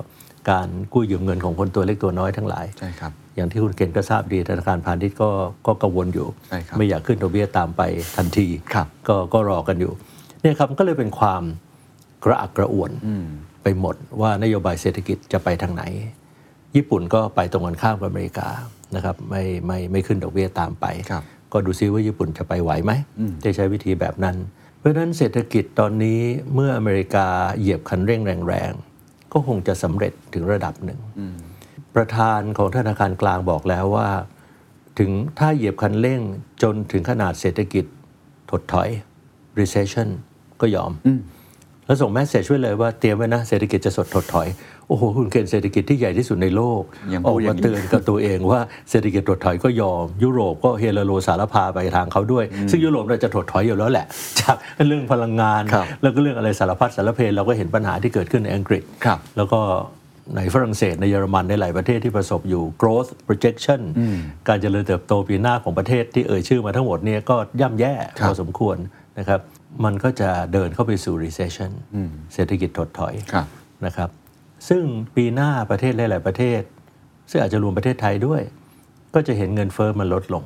การกู้ยืมเงินของคนตัวเล็กตัวน้อยทั้งหลายใช่ครับอย่างที่คุณเก่งก็ทราบดีธนาคารพาณิชย์ก็ก็กังวลอยู่ใช่ครับไม่อยากขึ้นดอกเบี้ยตามไปทันทีครับก็ก็รอกันอยู่เนี่ยครับก็เลยเป็นความกระอักกระอ่วน ไปหมดว่านโยบายเศรษฐกิจจะไปทางไหน ญี่ปุ่นก็ไปตรงกันข้ามกับอเมริกานะครับไม่ไม่ไม่ขึ้นดอกเบี้ยตามไปครับก็ดูซิว่าญี่ปุ่นจะไปไหวไหมจะใช้วิธีแบบนั้น เพราะฉะนั้นเศรษฐกิจตอนนี้เมื่ออเมริกาเหยียบคันเร่งแรงๆ ก็คงจะสำเร็จถึงระดับหนึ่ง ประธานของธนาคารกลางบอกแล้วว่า ถึงถ้าเหยียบคันเร่งจนถึงขนาดเศรษฐกิจถดถอย recession ก็ยอม แล้วส่ง message ไว้เลยว่าเตรียมไว้นะเศรษฐกิจจะสดถดถอย โอ้โหคุณเคนเศรษฐกิจที่ใหญ่ที่สุดในโลกยังอพูดออกมาอย่างนี้เตือนกับตัวเองว่าเศรษฐกิจถดถอยก็ยอม ยุโรปก็เฮโลสาระพาไปทางเขาด้วย ซึ่งยุโรปเราจะถดถอยอยู่แล้วแหละ จากเรื่องพลังงานครับแล้วก็เรื่องอะไรสารพัดสารเพเราก็เห็นปัญหาที่เกิดขึ้นในอังกฤษครับแล้วก็ในฝรั่งเศสในเยอรมันในหลายประเทศที่ประสบอยู่ growth projection การเจริญเติบโตปีหน้าของประเทศที่เอ่ยชื่อมาทั้งหมดเนี่ยก็ย่ำแย่ครับพอสมควรนะครับ มันก็จะเดินเข้าไปสู่ recession เศรษฐกิจถดถอยครับนะครับ ซึ่งปีหน้าประเทศหลาย ๆ ประเทศ ซึ่งอาจจะรวมประเทศไทยด้วย ก็จะเห็นเงินเฟอ้อมันลดลง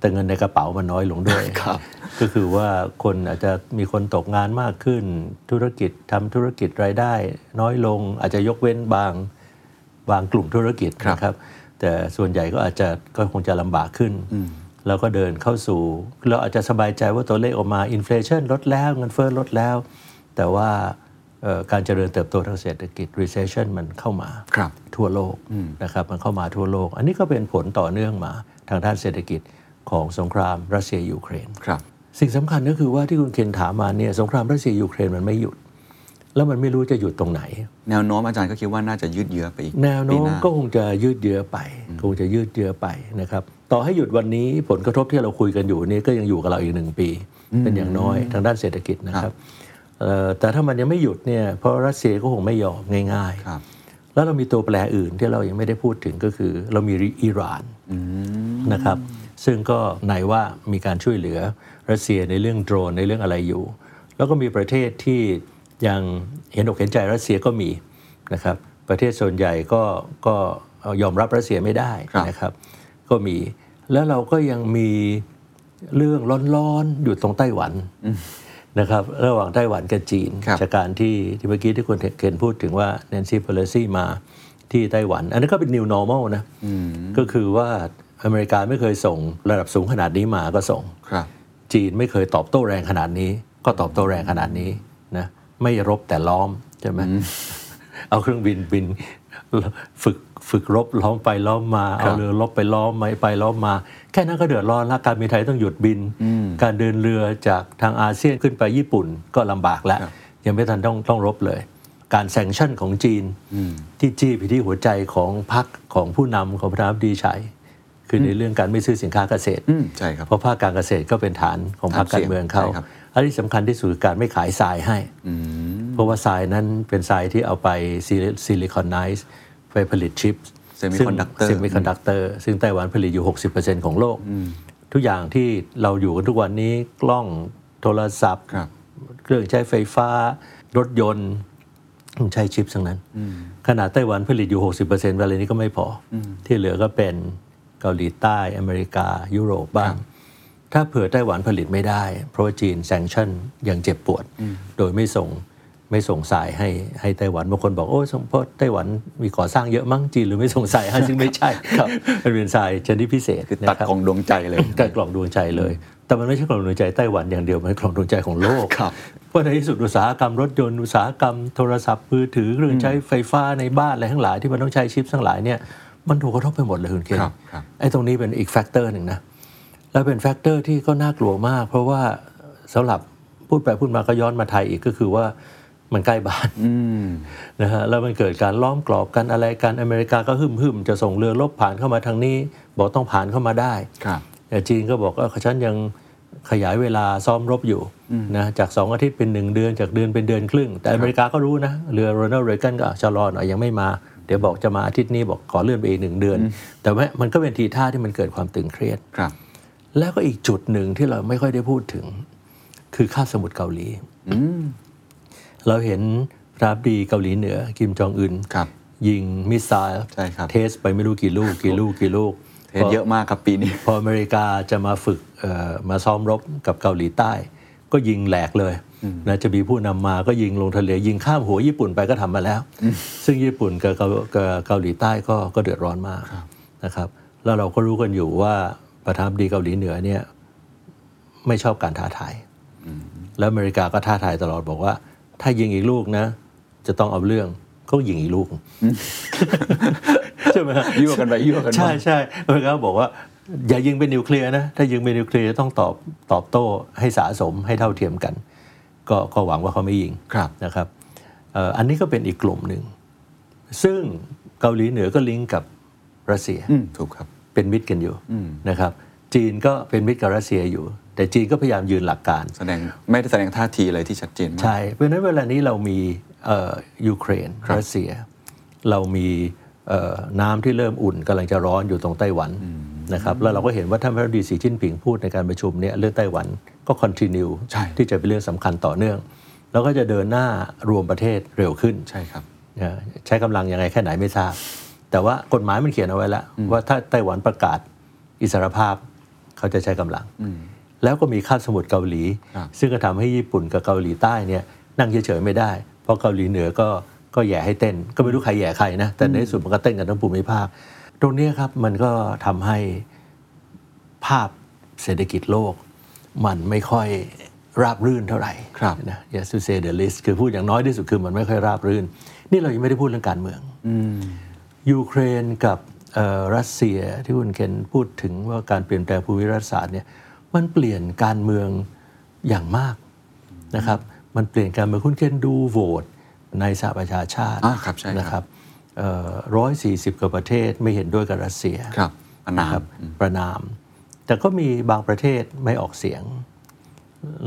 แต่เงินในกระเป๋ามันน้อยลงด้วยครับก็คือว่าคนอาจจะมีคนตกงานมากขึ้น ธุรกิจทำธุรกิจรายได้ น้อยลงอาจจะยกเว้นบางบางกลุ่มธุรกิจครับนะครับ แต่ส่วนใหญ่ก็อาจจะก็คงจะลำบากขึ้น แล้วก็เดินเข้าสู่ เราอาจจะสบายใจว่าตัวเลขออกมาอินฟล t ชันลดแล้วเงินเฟ้อลดแล้ว แต่ว่าเอ่อการเจริญเติบโตทางเศรษฐกิจ recession มันเข้ามาครับทั่วโลกนะครับมันเข้ามาทั่วโลก อันนี้ก็เป็นผลต่อเนื่องมาทางด้านเศรษฐกิจของสงครามรัสเซียยูเครนครับสิ่งสำคัญก็คือว่าที่คุณเคนถามมาเนี่ยสงครามรัสเซียยูเครนมันไม่หยุด แล้วมันไม่รู้จะหยุดตรงไหน แนวโน้มอาจารย์ก็คิดว่าน่าจะยืดเยื้อไปอีกแนวโน้ปีมหาก็คงจะยืดเยื้อไป คงจะยืดเยื้อไปนะครับ ต่อให้หยุดวันนี้ผลกระทบที่เราคุยกันอยู่นี้ก็ยังอยู่กับเราอีกหนึ่งปี เป็นอย่างน้อยทางด้านเศรษฐกิจนะครับเอ่อแต่ถ้ามันยังไม่หยุดเนี่ยเพราะรัสเซียก็คงไม่ยอมง่ายครับๆแล้วเรามีตัวแปรอื่นที่เรายังไม่ได้พูดถึงก็คือ เรามีอิหร่านนะครับ ซึ่งก็ไหนว่ามีการช่วยเหลือรัสเซียในเรื่องโดรนในเรื่องอะไรอยู่ แล้วก็มีประเทศที่ ยังเห็นอกเห็นใจรัสเซียก็มีนะครับประเทศส่วนใหญ่ก็ก็ยอมรับรัสเซียไม่ได้ครับนะครับ ก็มีแล้วเราก็ยังมีเรื่องร้อนๆอยู่ตรงไต้หวันนะครับ ระหว่างไต้หวันกับจีนครับจากการที่ที่เมื่อกี้ที่คุณเคนพูดถึงว่าแนนซี่เพโลซีมาที่ไต้หวัน อันนั้นก็เป็น new normal นะก็คือว่าอเมริกาไม่เคยส่งระดับสูงขนาดนี้มาก็ส่งครับจีนไม่เคยตอบโต้แรงขนาดนี้ ก็ตอบโต้แรงขนาดนี้นะ ไม่รบแต่ล้อมใช่ไหมเอาเครื่องบินบินฝึกฝึกรบล้อมไปล้อมมา เอาเรือรบไปล้อมไปไปล้อมมา แค่นั้นก็เดือดร้อนแล้วการบินไทยต้องหยุดบิน การเดินเรือจากทางอาเซียนขึ้นไปญี่ปุ่นก็ลำบากแล้วครับยังไม่ทันต้องต้องรบเลย การแซงชั่นของจีนที่จี้ไปที่หัวใจของพรรคของผู้นำของประธานาธิบดีไช่คือในเรื่องการไม่ซื้อสินค้าเกษตรอืมใช่ครับเพราะภาคการเกษตรก็เป็นฐานของพรรคการเมืองเขาใช่ครับ อันที่สำคัญที่สุดคือการไม่ขายทรายให้ เพราะว่าทรายนั้นเป็นทรายที่เอาไป siliconize ไปผลิตชิป Semiconductor semiconductor ซึ่งไต้หวันผลิตอยู่ 60%ของโลก ทุกอย่างที่เราอยู่กันทุกวันนี้กล้องโทรศัพท์ครับเครื่องใช้ไฟฟ้า รถยนต์ต้องใช้ชิปทั้งนั้น ขนาดไต้หวันผลิตอยู่ 60%เวลานี้ก็ไม่พออที่เหลือก็เป็นเกาหลีใต้อเมริกา ยุโรปบ้าง ถ้าเผื่อไต้หวันผลิตไม่ได้ เพราะว่าจีนแซงชั่นอย่างเจ็บปวด โดยไม่ส่งไม่ส่งสายให้ให้ไต้หวันบางคนบอกโอ้ยเพราะไต้หวันมีก่อสร้างเยอะมั้งจีนหรือไม่ส่งสายให้ซึ่งไม่ใช่มันเป็นสายชนิดพิเศษคือตัดนะครับของดวงใจเลยการกล่องดวงใจเลย แต่มันไม่ใช่กล่องดวงใจไต้หวันอย่างเดียวมันเป็นกล่องดวงใจของโลกครับเพราะในที่สุดอุตสาหกรรมรถยนต์อุตสาหกรรมโทรศัพท์มือถือเครื่องใช้ไฟฟ้าในบ้านอะไรทั้งหลายที่มันต้องใช้ชิปทั้งหลายเนี่ยมันถูกกระทบไปหมดเลยคุณเคนครับครับไอ้ตรงนี้เป็นอีก factor หนึ่งนะ แล้วเป็นแฟกเตอร์ที่ก็น่ากลัวมาก เพราะว่าสำหรับพูดไปพูดมาก็ย้อนมาไทยอีกก็คือว่ามันใกล้บ้านอืมนะฮะแล้วมันเกิดการล้อมกรอบกันอะไรกันอเมริกาก็ฮึ่มฮึ่มๆจะส่งเรือรบผ่านเข้ามาทางนี้ บอกต้องผ่านเข้ามาได้ครับแต่จีนก็บอกว่าฉันยังขยายเวลาซ้อมรบอยู่นะจากสองอาทิตย์เป็นหนึ่งเดือนจากเดือนเป็นเดือนครึ่ง แต่อเมริกาก็รู้นะ เรือโรนัลด์เรแกนก็ชะลอหน่อยยังไม่มา เดี๋ยวบอกจะมาอาทิตย์นี้บอกขอเลื่อนไปอีกหนึ่งเดือน แต่ว่ามันก็เป็นทีท่าที่มันเกิดความตึงเครียดครับ แล้วก็อีกจุดหนึ่งที่เราไม่ค่อยได้พูดถึง คือคาบสมุทรเกาหลีเราเห็นพระดีเกาหลีเหนือ กิมจองอึนครับยิง missile ใช่ครับ test ไปไม่รู้กี่ลูก กี่ลูกกี่ลูก test เยอะมากครับปีนี้ พออเมริกาจะมาฝึกเอ่อมาซ้อมรบกับเกาหลีใต้ ก็ยิงแหลกเลยนะจะมีผู้นำมาก็ยิงลงทะเลยิงข้ามหัวญี่ปุ่นไปก็ทำมาแล้ว ซึ่งญี่ปุ่นกับเกากับเกาหลีใต้ก็ก็เดือดร้อนมากนะครับ แล้วเราก็รู้กันอยู่ว่า ประธานาธิบดีเกาหลีเหนือเนี่ยไม่ชอบการท้าทายแล้วอเมริกาก็ท้าทายตลอดบอกว่า ถ้ายิงอีกลูกนะ จะต้องเอาเรื่องก็ยิงอีกลูกใช่ไหมฮะยั่วกันไปยั่วกันมาใช่ใช่อเมริกาบอกว่า อย่ายิงเป็นนิวเคลียร์นะถ้ายิงเป็นนิวเคลียร์ต้องตอบตอบโต้ให้สะสมให้เท่าเทียมกัน ก็ก็หวังว่าเขาไม่ยิงครับนะครับเอ่ออันนี้ก็เป็นอีกกลุ่มหนึ่งซึ่งเกาหลีเหนือก็ลิงก์กับรัสเซียอืมถูกครับ เป็นมิตรกันอยู่นะครับจีนก็เป็นมิตรกับรัสเซียอยู่ แต่จีนก็พยายามยืนหลักการ แสดงไม่ได้แสดงท่าทีอะไรที่ชัดเจนมากใช่เพราะฉะนั้นเวลานี้เรามีเอ่อยูเครนครับรัสเซีย เรามีเอ่อน้ำที่เริ่มอุ่นกำลังจะร้อนอยู่ตรงไต้หวันนะครับแล้วเราก็เห็นว่าท่านพระรัฐมนตรีสีจิ้นผิงพูดในการประชุมเนี่ยเรื่องไต้หวันก็คอนติเนียใช่ที่จะเป็นเรื่องสำคัญต่อเนื่อง แล้วก็จะเดินหน้ารวมประเทศเร็วขึ้นใช่ครับนะใช้กำลังยังไงแค่ไหนไม่ทราบ แต่ว่ากฎหมายมันเขียนเอาไว้แล้ว ว่าถ้าไต้หวันประกาศอิสรภาพเขาจะใช้กำลัง แล้วก็มีคาบสมุทรเกาหลีครับซึ่งก็ทำให้ญี่ปุ่นกับเกาหลีใต้เนี่ยนั่งเฉยๆไม่ได้ เพราะเกาหลีเหนือก็ก็แย่ให้เต้น ก็ไม่รู้ใครแย่ใครนะ แต่ในที่สุดมันก็เต้นกันทั้งภูมิภาค ตรงเนี้ยครับมันก็ทำให้ภาพเศรษฐกิจโลก มันไม่ค่อยราบรื่นเท่าไหร่ครับนะ yes to say the least คือพูดอย่างน้อยที่สุดคือมันไม่ค่อยราบรื่น นี่เรายังไม่ได้พูดเรื่องการเมือง ยูเครนกับเอ่อรัสเซียที่คุณเคนพูดถึงว่าการเปลี่ยนแปลงภูมิรัฐศาสตร์เนี่ยมันเปลี่ยนการเมืองอย่างมากนะครับ มันเปลี่ยนการเมืองคุณเคนดูโหวตในสหประชาชาติอ่าครับใช่ครับนะครับร้อยสี่สิบกว่าประเทศไม่เห็นด้วยกับรัสเซียครับประนามนะครับประนาม แต่ก็มีบางประเทศไม่ออกเสียง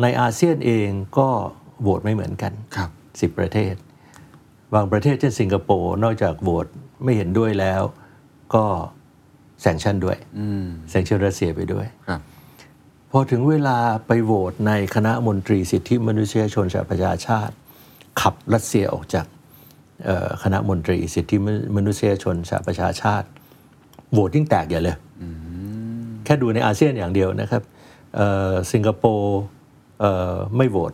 ในอาเซียนเองก็โหวตไม่เหมือนกันครับสิบประเทศ บางประเทศเช่นสิงคโปร์นอกจากโหวต ไม่เห็นด้วยแล้วก็แซงชั่นด้วยแซงชั่นรัสเซียไปด้วยครับพอถึงเวลาไปโหวตในคณะมนตรีสิทธิมนุษยชนสหประชาชาติ ขับรัสเซียออกจากเอ่อคณะมนตรีสิทธิมนุษยชนสหประชาชาติโหวตยิ่งแตกใหญ่เลยแค่ดูในอาเซียนอย่างเดียวนะครับเอ่อสิงคโปร์เอ่อไม่โหวต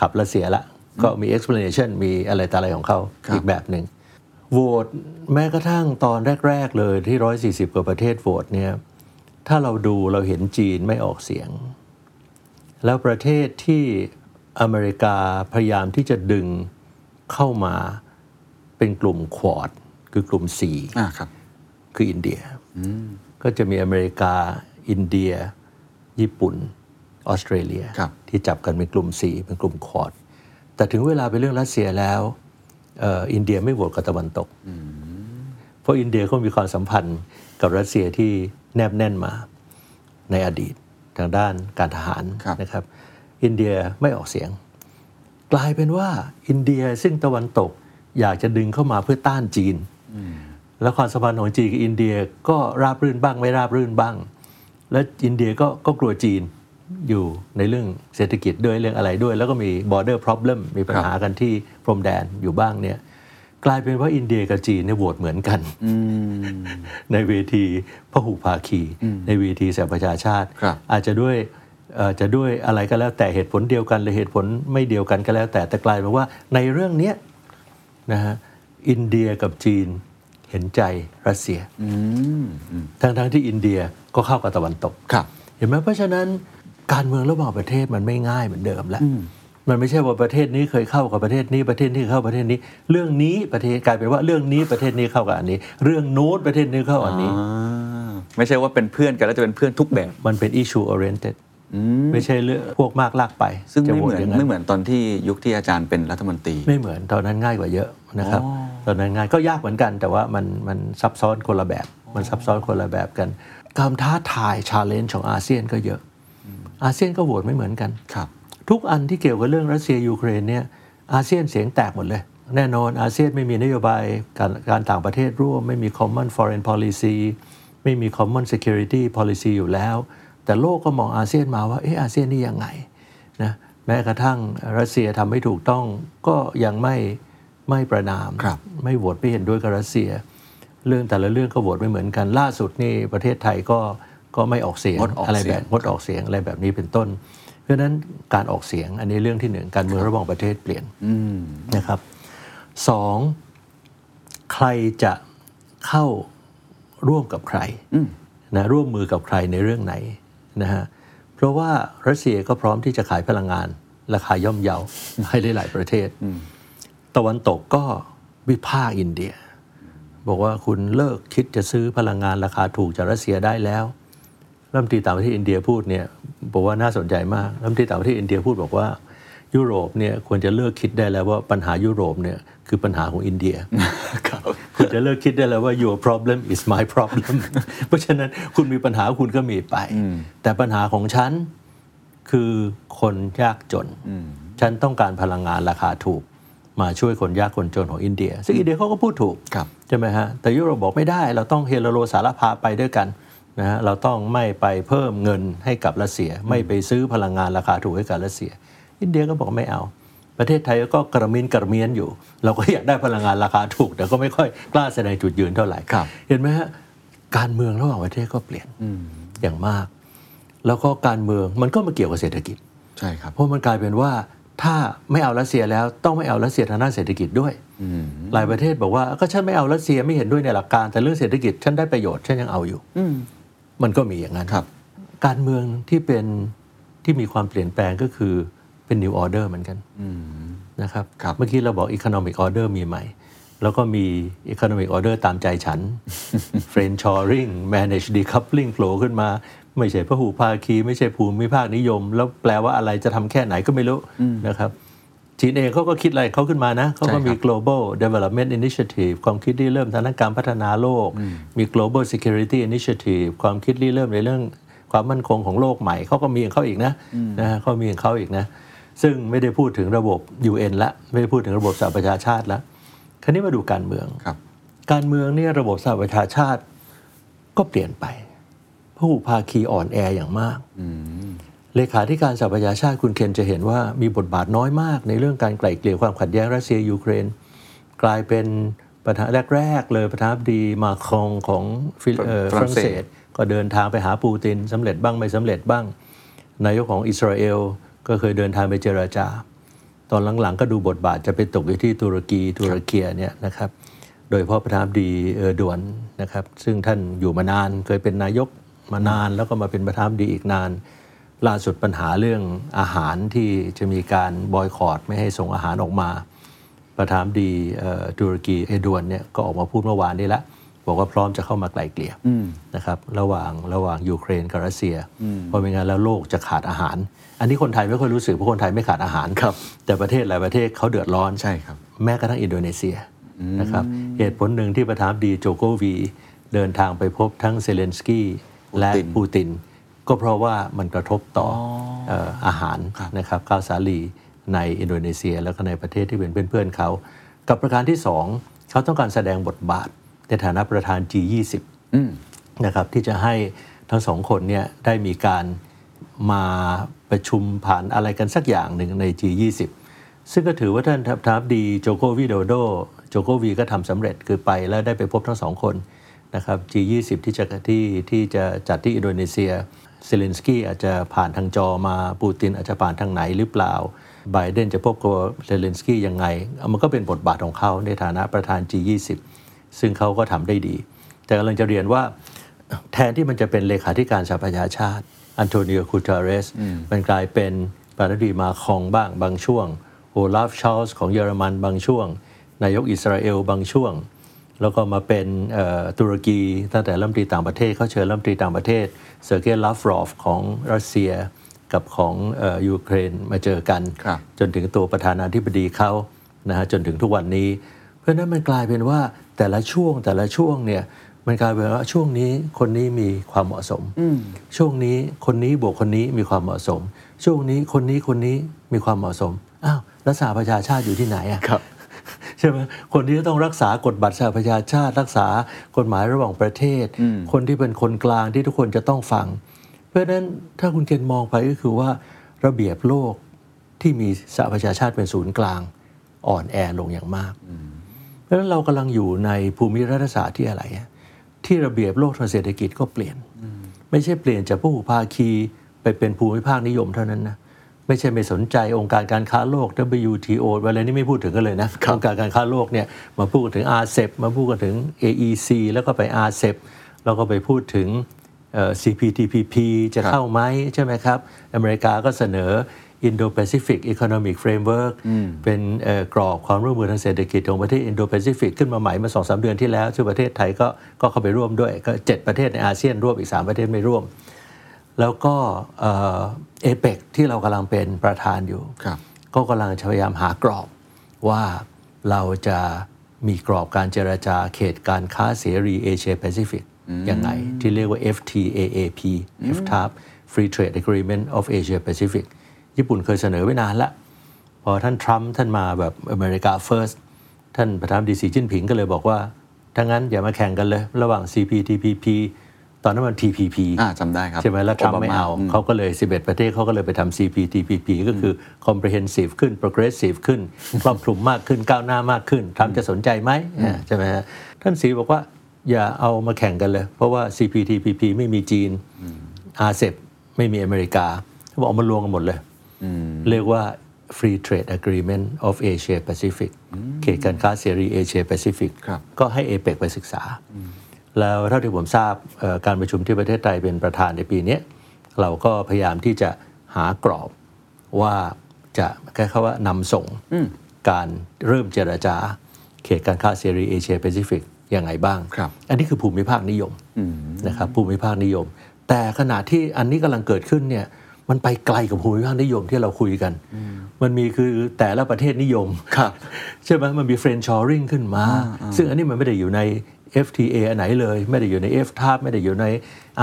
ขับรัสเซียละก็มี explanation มีอะไรต่ออะไรของเขาครับอีกแบบหนึ่ง โหวตแม้กระทั่งตอนแรก ๆ เลยที่ 140 กว่าประเทศโหวตเนี่ยถ้าเราดูเราเห็นจีนไม่ออกเสียง แล้วประเทศที่อเมริกาพยายามที่จะดึงเข้ามาเป็นกลุ่มควอดคือกลุ่ม4อ่าครับ คืออินเดียก็จะมีอเมริกา อินเดีย ญี่ปุ่น ออสเตรเลียครับที่จับกันเป็นกลุ่ม4เป็นกลุ่มควอดแต่ถึงเวลาเป็นเรื่องรัสเซียแล้วเอ่ออินเดียไม่โหวตกับตะวันตก เพราะอินเดียเขามีความสัมพันธ์กับรัสเซียที่แนบแน่นมาในอดีตทางด้านการทหารครับนะครับ อินเดียไม่ออกเสียง กลายเป็นว่าอินเดียซึ่งตะวันตกอยากจะดึงเข้ามาเพื่อต้านจีน แล้วความสัมพันธ์ของจีนกับอินเดียก็ราบรื่นบ้างไม่ราบรื่นบ้าง และอินเดียก็ก็กลัวจีน อยู่ในเรื่องเศรษฐกิจด้วยเรื่องอะไรด้วย แล้วก็มี border problem มีปัญหากันที่พรมแดนอยู่บ้างเนี่ยกลายเป็นว่าอินเดียกับจีนเนี่ยโหวตเหมือนกันในเวทีพหุภาคี ในเวทีสหประชาชาติครับอาจจะด้วยเอ่อจะด้วยอะไรก็แล้วแต่เหตุผลเดียวกัน หรือเหตุผลไม่เดียวกันก็แล้ว แต่แต่กลายเป็นว่าในเรื่องเนี้ยนะฮะอินเดียกับจีนเห็นใจรัสเซียทั้งๆที่อินเดียก็เข้ากับตะวันตกครับเห็นไหมเพราะฉะนั้น การเมืองระหว่างประเทศมันไม่ง่ายเหมือนเดิมแล้วมันไม่ใช่ว่าประเทศนี้เคยเข้ากับประเทศนี้ประเทศนี้เข้าประเทศนี้ เรื่องนี้ประเทศกลายเป็นว่าเรื่องนี้ประเทศนี้เข้ากับอันนี้ เรื่องโน้นประเทศนี้เข้าอันนี้อ่ไม่ใช่ว่าเป็นเพื่อนกันแล้วจะเป็นเพื่อนทุกแบบ มันเป็น issue oriented ไม่ใช่เรื่องพวกมากลากไป ซึ่งจะไม่โหวตเหตมือนอย่างนั้นไม่เหมือนตอนที่ยุคที่อาจารย์เป็นรัฐมนตรี ไม่เหมือนตอนนั้นง่ายกว่าเยอะนะครับตอนนั้นง่ายก็ยากเหมือนกัน แต่ว่ามันมันซับซ้อนคนละแบบ มันซับซ้อนคนละแบบกันการท้าทาย challenge ของอาเซียนก็เยอะ อาเซียนก็โหวตไม่เหมือนกันครับทุกอันที่เกี่ยวกับเรื่องรัสเซียยูเครนเนี่ยอาเซียนเสียงแตกหมดเลย แน่นอนอาเซียนไม่มีนโยบายการการต่างประเทศร่วม ไม่มี common foreign policy ไม่มี common security policy อยู่แล้ว แต่โลกก็มองอาเซียนมาว่าเอออาเซียนนี่ยังไงนะแม้กระทั่งรัสเซียทำไม่ถูกต้องก็ยังไม่ไม่ประนามครับไม่โหวตไม่เห็นด้วยกับรัสเซีย เรื่องแต่ละเรื่องก็โหวตไม่เหมือนกันล่าสุดนี่ประเทศไทยก็ ก็ไม่ออกเสียงงดออกอะไรเสีแบยงบงดออกเสียงอะไรแบบนี้เป็นต้น เพราะฉะนั้นการออกเสียงอันนี้เรื่องที่หนึ่งการเมืองระหว่างประเทศเปลี่ยนนะครับสองใครจะเข้าร่วมกับใครนะร่วมมือกับใครในเรื่องไหนนะฮะเพราะว่ารัสเซียก็พร้อมที่จะขายพลังงาน ราคาย่อมเยาให้ได้หลายประเทศ ตะวันตกก็วิพากษ์อินเดีย บอกว่าคุณเลิกคิดจะซื้อพลังงานราคาถูกจากรัสเซียได้แล้ว รัฐมนตรีต่างประเทศอินเดียพูดเนี่ยบอกว่าน่าสนใจมากรัฐมนตรีต่างประเทศอินเดียพูดบอกว่ายุโรปเนี่ยควรจะเลิกคิดได้แล้วว่าปัญหายุโรปเนี่ยคือปัญหาของอินเดียคุณจะเลิกคิดได้แล้วว่า your problem is my problem เพราะฉะนั้นคุณมีปัญหาคุณก็มีไป แต่ปัญหาของฉันคือคนยากจน ฉันต้องการพลังงานราคาถูก มาช่วยคนยากคนจนของอินเดีย ซึ่งอินเดียเขาก็พูดถูกครับใช่ไหมฮะแต่ยุโรปบอกไม่ได้เราต้องเฮโลโลสารพาไปด้วยกัน นะฮะเราต้องไม่ไปเพิ่มเงินให้กับรัสเซีย ไม่ไปซื้อพลังงานราคาถูกให้กับรัสเซีย อินเดียก็บอกไม่เอา ประเทศไทยก็กระมินกระเมียนอยู่ เราก็อยากได้พลังงานราคาถูก แต่ก็ไม่ค่อยกล้าแสดงจุดยืนเท่าไหร่ครับเห็นไหมฮะการเมืองระหว่างประเทศก็เปลี่ยนอย่างมาก แล้วก็การเมืองมันก็มาเกี่ยวกับเศรษฐกิจใช่ครับเพราะมันกลายเป็นว่าถ้าไม่เอารัสเซียแล้วต้องไม่เอารัสเซียทางด้านเศรษฐกิจด้วยหลายประเทศบอกว่าก็ฉันไม่เอารัสเซียไม่เห็นด้วยในหลักการแต่เรื่องเศรษฐกิจฉันได้ประโยชน์ฉันยังเอาอยู่ มันก็มีอย่างนั้นครับ การเมืองที่เป็นที่มีความเปลี่ยนแปลงก็คือเป็น new order เหมือนกันนะครับครับเมื่อกี้เราบอก economic order มีใหม่ แล้วก็มี economic order ตามใจฉัน friend shoring manage decoupling โผล่ขึ้นมา ไม่ใช่พหูภาคี ไม่ใช่ภูมิภาคนิยม แล้วแปลว่าอะไรจะทำแค่ไหนก็ไม่รู้นะครับ จีนเองเขาก็คิดอะไรเขาขึ้นมานะเขาก็มี global development initiative ความคิดที่เริ่มทางด้านการพัฒนาโลก มี global security initiative ความคิดที่เริ่มในเรื่องความมั่นคงของโลกใหม่เขาก็มีของเขาอีกนะนะฮะเขามีของเขาอีกนะ ซึ่งไม่ได้พูดถึงระบบ UN ละไม่ได้พูดถึงระบบสหประชาชาติละคราวนี้มาดูการเมืองครับการเมืองเนี่ยระบบสหประชาชาติก็เปลี่ยนไป ผู้ภาคีอ่อนแออย่างมาก เลขาธิการสหประชาชาติคุณเคนจะเห็นว่ามีบทบาทน้อยมากในเรื่องการไกล่เกลี่ยความขัดแย้งรัสเซียยูเครน กลายเป็นประธานแรก ๆ เลยประธานาธิบดีมาครองของฟิลเอ่อฝฝรั่รั่งงเศเศสสก็เดินทางไปหาปูตินสำเร็จบ้างไม่สำเร็จบ้าง นายกของอิสราเอลก็เคยเดินทางไปเจราจา ตอนหลังๆ ก็ดูบทบาทจะไปตกอยู่ที่ตุรกีตุรเกียเนี่ยนะครับ โดยเฉพาะประธานาธิบดีเออร์โดอานนะครับ ซึ่งท่านอยู่มานานเคยเป็นนายกมานานแล้วก็มาเป็นประธานาธิบดีอีกนาน ล่าสุดปัญหาเรื่องอาหารที่จะมีการบอยคอตไม่ให้ส่งอาหารออกมา ประธานาธิบดีเอ่อตุรกีเออร์โดอานเนี่ยก็ออกมาพูดเมื่อวานนี้ละบอกว่าพร้อมจะเข้ามาไกล่เกลี่ยนะครับระหว่างระหว่างยูเครนกับรัสเซีย เพราะไม่งั้นแล้วโลกจะขาดอาหาร อันนี้คนไทยไม่ค่อยรู้สึกเพราะคนไทยไม่ขาดอาหารครับ แต่ประเทศหลายประเทศเขาเดือดร้อนใช่ครับแม้กระทั่งอินโดนีเซียนะครับเหตุผลหนึ่งที่ประธานาธิบดีโจโกวี เดินทางไปพบทั้งเซเลนสกี้และปูตินปูติน ก็เพราะว่ามันกระทบต่อเอ่ออาหารครับนะครับข้าวสาลีในอินโดนีเซีย แล้วก็ในประเทศที่เป็นเพื่อนๆเขา กับประการที่สองเขาต้องการแสดงบทบาทในฐานะประธาน G20 อืมนะครับที่จะให้ทั้งสองคนเนี่ยได้มีการมาประชุมผ่านอะไรกันสักอย่างหนึ่งใน G20 ซึ่งก็ถือว่าท่านประธานาธิบดีโจโกวิโดโดโจโกวีก็ทำสำเร็จคือไปแล้วได้ไปพบทั้งสองคนนะครับ G20 ที่จะที่ที่จะจัดที่อินโดนีเซีย เซเลนสกี้อาจจะผ่านทางจอมาปูตินอาจจะผ่านทางไหนหรือเปล่าไบเดนจะพบกับเซเลนสกี้ยังไงเอามันก็เป็นบทบาทของเขาในฐานะประธาน G20 ซึ่งเขาก็ทำได้ดี แต่กำลังจะเรียนว่าแทนที่มันจะเป็นเลขาธิการสหประชาชาติ อันโตนิโอกูเตเรส มันกลายเป็นประธานาธิบดีมาครงบ้างบางช่วง โอลาฟโชลซ์ของเยอรมันบางช่วง นายกอิสราเอลบางช่วง แล้วก็มาเป็นเอ่อตุรกีตั้งแต่รัฐมนตรีต่างประเทศเขาเชิญรัฐมนตรีต่างประเทศเซอร์เกย์ลาฟรอฟของรัสเซียกับของเอ่อยูเครนมาเจอกันครับจนถึงตัวประธานาธิบดีเขานะฮะจนถึงทุกวันนี้ เพราะฉะนั้นมันกลายเป็นว่าแต่ละช่วงแต่ละช่วงเนี่ยมันกลายเป็นว่าช่วงนี้คนนี้มีความเหมาะสม ช่วงนี้คนนี้บวกคนนี้มีความเหมาะสม ช่วงนี้คนนี้คนนี้มีความเหมาะสมอ้าวแล้วสหประชาชาติอยู่ที่ไหนอะครับ ใช่ไหมคนที่จะต้องรักษากฎบัตรสหประชาชาติ รักษากฎหมายระหว่างประเทศ คนที่เป็นคนกลางที่ทุกคนจะต้องฟัง เพราะฉะนั้นถ้าคุณเคนมองไปก็คือว่าระเบียบโลกที่มีสหประชาชาติเป็นศูนย์กลางอ่อนแอลงอย่างมากเพราะฉะนั้นเรากำลังอยู่ในภูมิรัฐศาสตร์ที่อะไรอะที่ระเบียบโลกทางเศรษฐกิจก็เปลี่ยน ไม่ใช่เปลี่ยนจากผู้ภาคีไปเป็นภูมิภาคนิยมเท่านั้นนะ ไม่ใช่ไม่สนใจองค์การการค้าโลก WTO อะไรนี่ไม่พูดถึงกันเลยนะองค์การการค้าโลกเนี่ยมาพูดถึง RCEP มาพูดกันถึง AEC แล้วก็ไป RCEP แล้วก็ไปพูดถึงเอ่อ CPTPP จะครับเข้าไหมใช่ไหมครับ อเมริกาก็เสนอ Indo-Pacific Economic Framework เป็นเอ่อกรอบความร่วมมือทางเศรษฐกิจของประเทศ Indo-Pacific ขึ้นมาใหม่มาสองสาเดือนที่แล้วซึ่งประเทศไทยก็ก็เข้าไปร่วมด้วยก็7ประเทศในอาเซียนร่วมอีก 3 ประเทศไม่ร่วม แล้วก็เอเปกที่เรากำลังเป็นประธานอยู่ครับก็กำลังพยายามหากรอบว่าเราจะมีกรอบการเจรจาเขตการค้าเสรีเอเชียแปซิฟิกยังไงที่เรียกว่า FTAAP FTAAP Free Trade Agreement of Asia Pacific ญี่ปุ่นเคยเสนอไว้นานละ พอท่านทรัมป์ท่านมาแบบอเมริกา first ท่านประธานาธิบดีสีจิ้นผิงก็เลยบอกว่าถ้างั้นอย่ามาแข่งกันเลย ระหว่าง CPTPP ตอนนั้นมัน TPP อ่าจำได้ครับ ใช่ไหมแล้วทรัมป์ไม่เอาโบเขาก็เลย 11 ประเทศเขาก็เลยไปทำ CPTPP ก็คือ comprehensive ขึ้น progressive ขึ้น ครอบคลุมมากขึ้นก้าวหน้ามากขึ้นทรัมป์จะสนใจไหมอ่าใช่ไหมฮะท่านสีบอกว่าอย่าเอามาแข่งกันเลย เพราะว่า CPTPP ไม่มีจีน RCEP ไม่มีอเมริกาเขาบอกเอามารวมกันหมดเลยเรียกว่า Free Trade Agreement of Asia Pacific เขตการค้าเสรีเอเชียแปซิฟิกครับก็ให้เอเปกไปศึกษา แล้วเท่าที่ผมทราบเอ่อการประชุมที่ประเทศไทยเป็นประธานในปีเนี้ยเราก็พยายามที่จะหากรอบว่าจะแค่คำว่านำส่งการเริ่มเจรจา เขตการค้าเสรีเอเชียแปซิฟิกยังไงบ้างครับอันนี้คือภูมิภาคนิยมนะครับภูมิภาคนิยม แต่ขณะที่อันนี้กำลังเกิดขึ้นเนี่ยมันไปไกลกับภูมิภาคนิยมที่เราคุยกัน มันมีคือแต่ละประเทศนิยมครับใช่ไหมมันมีเฟรนชอริงขึ้นมา ซึ่งอันนี้มันไม่ได้อยู่ใน FTA อันไหนเลย ไม่ได้อยู่ใน FTAP ไม่ได้อยู่ใน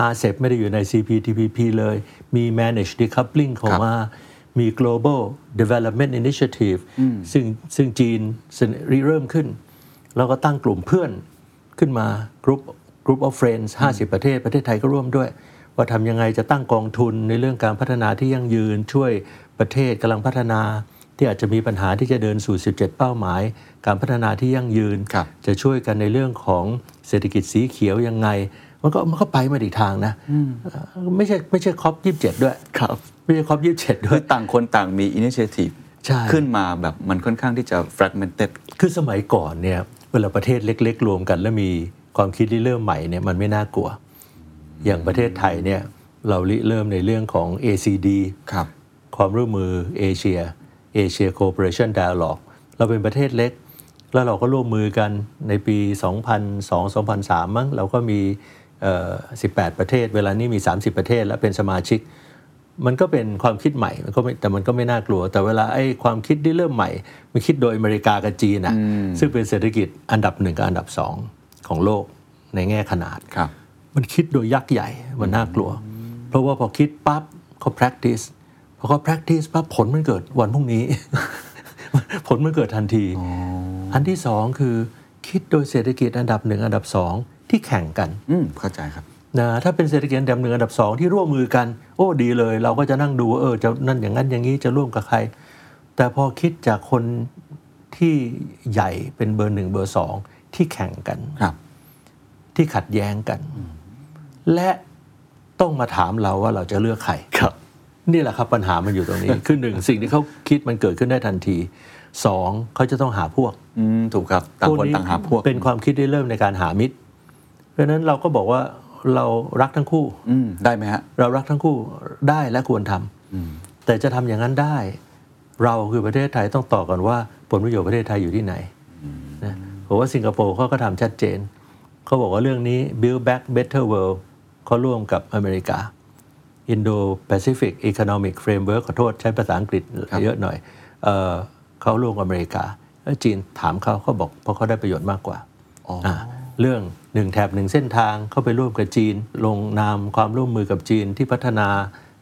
RCEP ไม่ได้อยู่ใน CPTPP เลย มี managed decoupling เข้ามา มี global development initiative ซึ่งซึ่งจีนริเริ่มขึ้น แล้วก็ตั้งกลุ่มเพื่อนขึ้นมา group group of friends 50 ประเทศ ประเทศไทยก็ร่วมด้วย ว่าทำยังไงจะตั้งกองทุนในเรื่องการพัฒนาที่ยั่งยืนช่วยประเทศกำลังพัฒนา ที่อาจจะมีปัญหาที่จะเดินสู่ 17 เป้าหมาย การพัฒนาที่ยั่งยืนครับจะช่วยกันในเรื่องของเศรษฐกิจสีเขียวยังไง มันก็มันก็ไปมาอีกทางนะเอ่อไม่ใช่ไม่ใช่ COP ยี่สิบเจ็ดด้วยครับไม่ใช่ COP ยี่สิบเจ็ดด้วยคือต่างคนต่างมี initiative ใช่ขึ้นมาแบบมันค่อนข้างที่จะ fragmented คือสมัยก่อนเนี่ยเวลาประเทศเล็ก ๆ รวมกัน แล้วมีความคิดริเริ่มใหม่เนี่ยมันไม่น่ากลัว อย่างประเทศไทยเนี่ยเราริเริ่มในเรื่องของ ACD ครับความร่วมมือเอเชีย เอเชีย Cooperation Dialogue เราเป็นประเทศเล็ก แล้วเราก็ร่วมมือกันในปี 2002-2003 มั้งเราก็มีเอ่อ18 ประเทศ เวลานี้มี 30 ประเทศ แล้วเป็นสมาชิก มันก็เป็นความคิดใหม่มันก็ไม่แต่มันก็ไม่น่ากลัว แต่เวลาไอ้ความคิดที่เริ่มใหม่ มันคิดโดยอเมริกากับจีนอะซึ่งเป็นเศรษฐกิจอันดับหนึ่งกับอันดับสองของโลกในแง่ขนาดครับมันคิดโดยยักษ์ใหญ่มันน่ากลัว เพราะว่าพอคิดปั๊บเขา practice พอเขา practice ปั๊บผลมันเกิดวันพรุ่งนี้ ผลมันเกิดทันที อันที่สองคือ คิดโดยเศรษฐกิจอันดับหนึ่งอันดับสองที่แข่งกัน อืมเข้าใจครับนะถ้าเป็นเศรษฐกิจอันดับหนึ่งอันดับสองที่ร่วมมือกัน โอ้ดีเลย เราก็จะนั่งดูว่าเออจะนั่นอย่างนั้นอย่างนี้จะร่วมกับใคร แต่พอคิดจากคนที่ใหญ่เป็นเบอร์หนึ่งเบอร์สองที่แข่งกันครับ ที่ขัดแย้งกัน และต้องมาถามเราว่าเราจะเลือกใครครับ นี่แหละครับปัญหามันอยู่ตรงนี้ คือหนึ่งสิ่งที่เขาคิดมันเกิดขึ้นได้ทันทีสองเขาจะต้องหาพวกอืมถูกครับต่างคนต่างหาพวก เป็นความคิดที่เริ่มในการหามิตร เพราะฉะนั้นเราก็บอกว่าเรารักทั้งคู่อืมได้ไหมฮะเรารักทั้งคู่ได้และควรทำแต่จะทำอย่างนั้นได้ เราคือประเทศไทยต้องต่อก่อนว่า ผลประโยชน์ประเทศไทยอยู่ที่ไหนนะผมว่าสิงคโปร์เขาก็ทำชัดเจน เขาบอกว่าเรื่องนี้ build back better world เขาร่วมกับอเมริกา Indo Pacific Economic Framework ขอโทษใช้ภาษาอังกฤษครับเยอะหน่อยเอ่อเขาร่วมกับอเมริกาแล้วจีนถามเขาเขาบอกเพราะเขาได้ประโยชน์มากกว่าอ๋ออ่า เรื่องหนึ่งแถบหนึ่งเส้นทางเข้าไปร่วมกับจีน ลงนามความร่วมมือกับจีนที่พัฒนา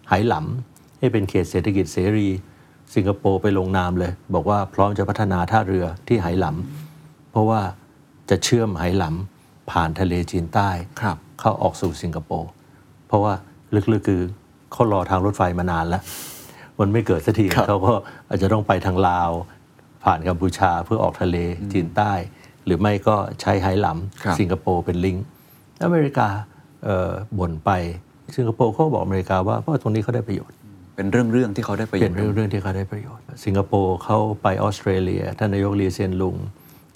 ไหหลำให้เป็นเขตเศรษฐกิจเสรี สิงคโปร์ไปลงนามเลย บอกว่าพร้อมจะพัฒนาท่าเรือที่ไหหลำเพราะว่าจะเชื่อมไหหลำผ่านทะเลจีนใต้ครับเข้าออกสู่สิงคโปร์เพราะว่า ลึกๆคือเขารอทางรถไฟมานานแล้ว มันไม่เกิดสักทีครับเขาก็อาจจะต้องไปทางลาว ผ่านกัมพูชาเพื่อออกทะเลจีนใต้ หรือไม่ก็ใช้ไหหลครับำสิงคโปร์เป็นลิงก์อเมริกาเอ่อบ่นไปสิงคโปร์เขาก็บอกอเมริกาว่าเพราะว่าตรงนี้เขาได้ประโยชน์เป็นเรื่องเรื่องๆที่เขาได้ประโยเป็ชนน์เรื่องเรื่องที่เขาได้ประโยชน์ สิงคโปร์เขาไปออสเตรเลียท่านนายกลีเซียนลุง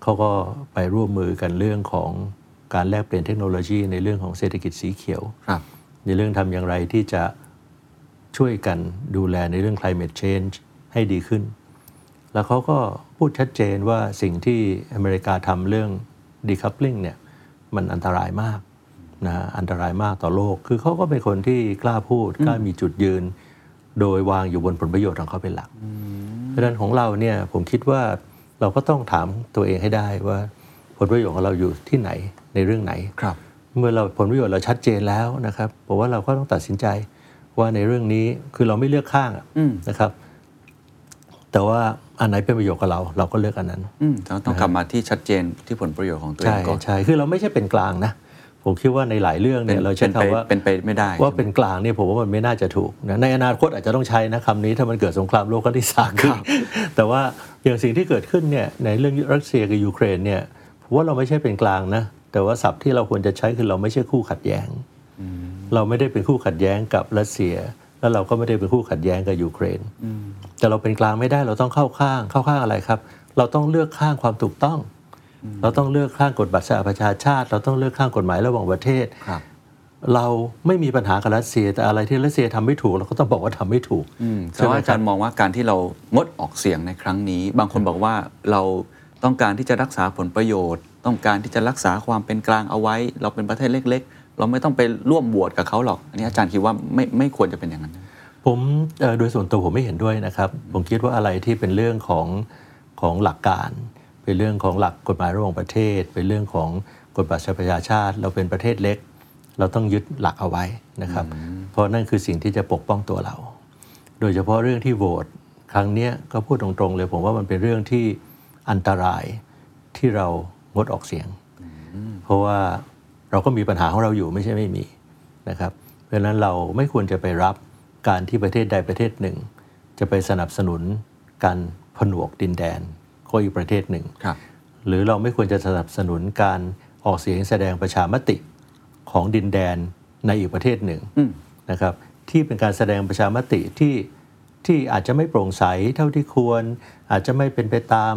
เขาก็ไปร่วมมือกันเรื่องของการแลกเปลี่ยนเทคโนโลยีในเรื่องของเศรษฐกิจสีเขียวครับ ในเรื่องทำอย่างไรที่จะช่วยกันดูแลในเรื่อง climate change ให้ดีขึ้น แล้วเขาก็พูดชัดเจนว่าสิ่งที่อเมริกาทำเรื่อง decoupling เนี่ยมันอันตรายมากนะอันตรายมากต่อโลก คือเขาก็เป็นคนที่กล้าพูดกล้ามีจุดยืน โดยวางอยู่บนผลประโยชน์ของเขาเป็นหลัก เพราะฉะนั้นของเราเนี่ยผมคิดว่าเราก็ต้องถามตัวเองให้ได้ว่าผลประโยชน์ของเราอยู่ที่ไหนในเรื่องไหนครับ เมื่อเราผลประโยชน์เราชัดเจนแล้วนะครับผมว่าเราก็ต้องตัดสินใจว่าในเรื่องนี้คือเราไม่เลือกข้างอะอืมนะครับ แต่ว่าอันไหนเป็นประโยชน์กับเรา เราก็เลือกอันนั้นอืมเราต้องกลับมาที่ชัดเจนที่ผลประโยชน์ของตัวเอใช่งก่อนใช่คือเราไม่ใช่เป็นกลางนะผมคิดว่าในหลายเรื่องเนี่ยเราใช้เป็นไปคำว่าเป็นไปไม่ได้ว่าเป็นกลางเนี่ยผมว่ามันไม่น่าจะถูกนะในอนาคตอาจจะต้องใช้นะคำนี้ถ้ามันเกิดสงครามโลกครั้งที่สามขึ้นแต่ว่าอย่างสิ่งที่เกิดขึ้นเนี่ยในเรื่องรัสเซียกับยูเครนเนี่ยผมว่าเราไม่ใช่เป็นกลางนะ แต่ว่าศัพท์ที่เราควรจะใช้คือเราไม่ใช่คู่ขัดแย้ง เราไม่ได้เป็นคู่ขัดแย้งกับรัสเซีย แล้วเราก็ไม่ได้เป็นคู่ขัดแย้งกับยูเครน แต่เราเป็นกลางไม่ได้เราต้องเข้าข้างเข้าข้างอะไรครับ เราต้องเลือกข้างความถูกต้อง เราต้องเลือกข้างกฎบัตรสหประชาชาติ เราต้องเลือกข้างกฎหมายระหว่างประเทศครับเราไม่มีปัญหากับรัสเซีย แต่อะไรที่รัสเซียทำไม่ถูกเราก็ต้องบอกว่าทำไม่ถูกอืมแต่ใช่ไหมว่าอาจารย์มองว่าการที่เรางดออกเสียงในครั้งนี้ บางคนบอกว่าเราต้องการที่จะรักษาผลประโยชน์ ต้องการที่จะรักษาความเป็นกลางเอาไว้ เราเป็นประเทศเล็ก ๆ เราไม่ต้องไปร่วมบวชกับเขาหรอก อันนี้อาจารย์คิดว่าไม่ไม่ควรจะเป็นอย่างนั้น ผมเอ่อโดยส่วนตัวผมไม่เห็นด้วยนะครับ ผมคิดว่าอะไรที่เป็นเรื่องของของหลักการ เป็นเรื่องของหลักกฎหมายระหว่างประเทศ เป็นเรื่องของกฎบัตรสหประชาชาติ เราเป็นประเทศเล็ก เราต้องยึดหลักเอาไว้นะครับ เพราะนั่นคือสิ่งที่จะปกป้องตัวเรา โดยเฉพาะเรื่องที่โหวตครั้งเนี้ยก็พูดตรงๆเลยผมว่ามันเป็นเรื่องที่อันตรายที่เรา งดออกเสียง เพราะว่าเราก็มีปัญหาของเราอยู่ไม่ใช่ไม่มีนะครับ เพราะฉะนั้นเราไม่ควรจะไปรับการที่ประเทศใดประเทศหนึ่ง จะไปสนับสนุนการผนวกดินแดนของอีกประเทศหนึ่งครับหรือเราไม่ควรจะสนับสนุนการออกเสียงแสดงประชามติของดินแดนในอีกประเทศหนึ่งนะครับ ที่เป็นการแสดงประชามติที่ที่อาจจะไม่โปร่งใสเท่าที่ควร อาจจะไม่เป็นไปตาม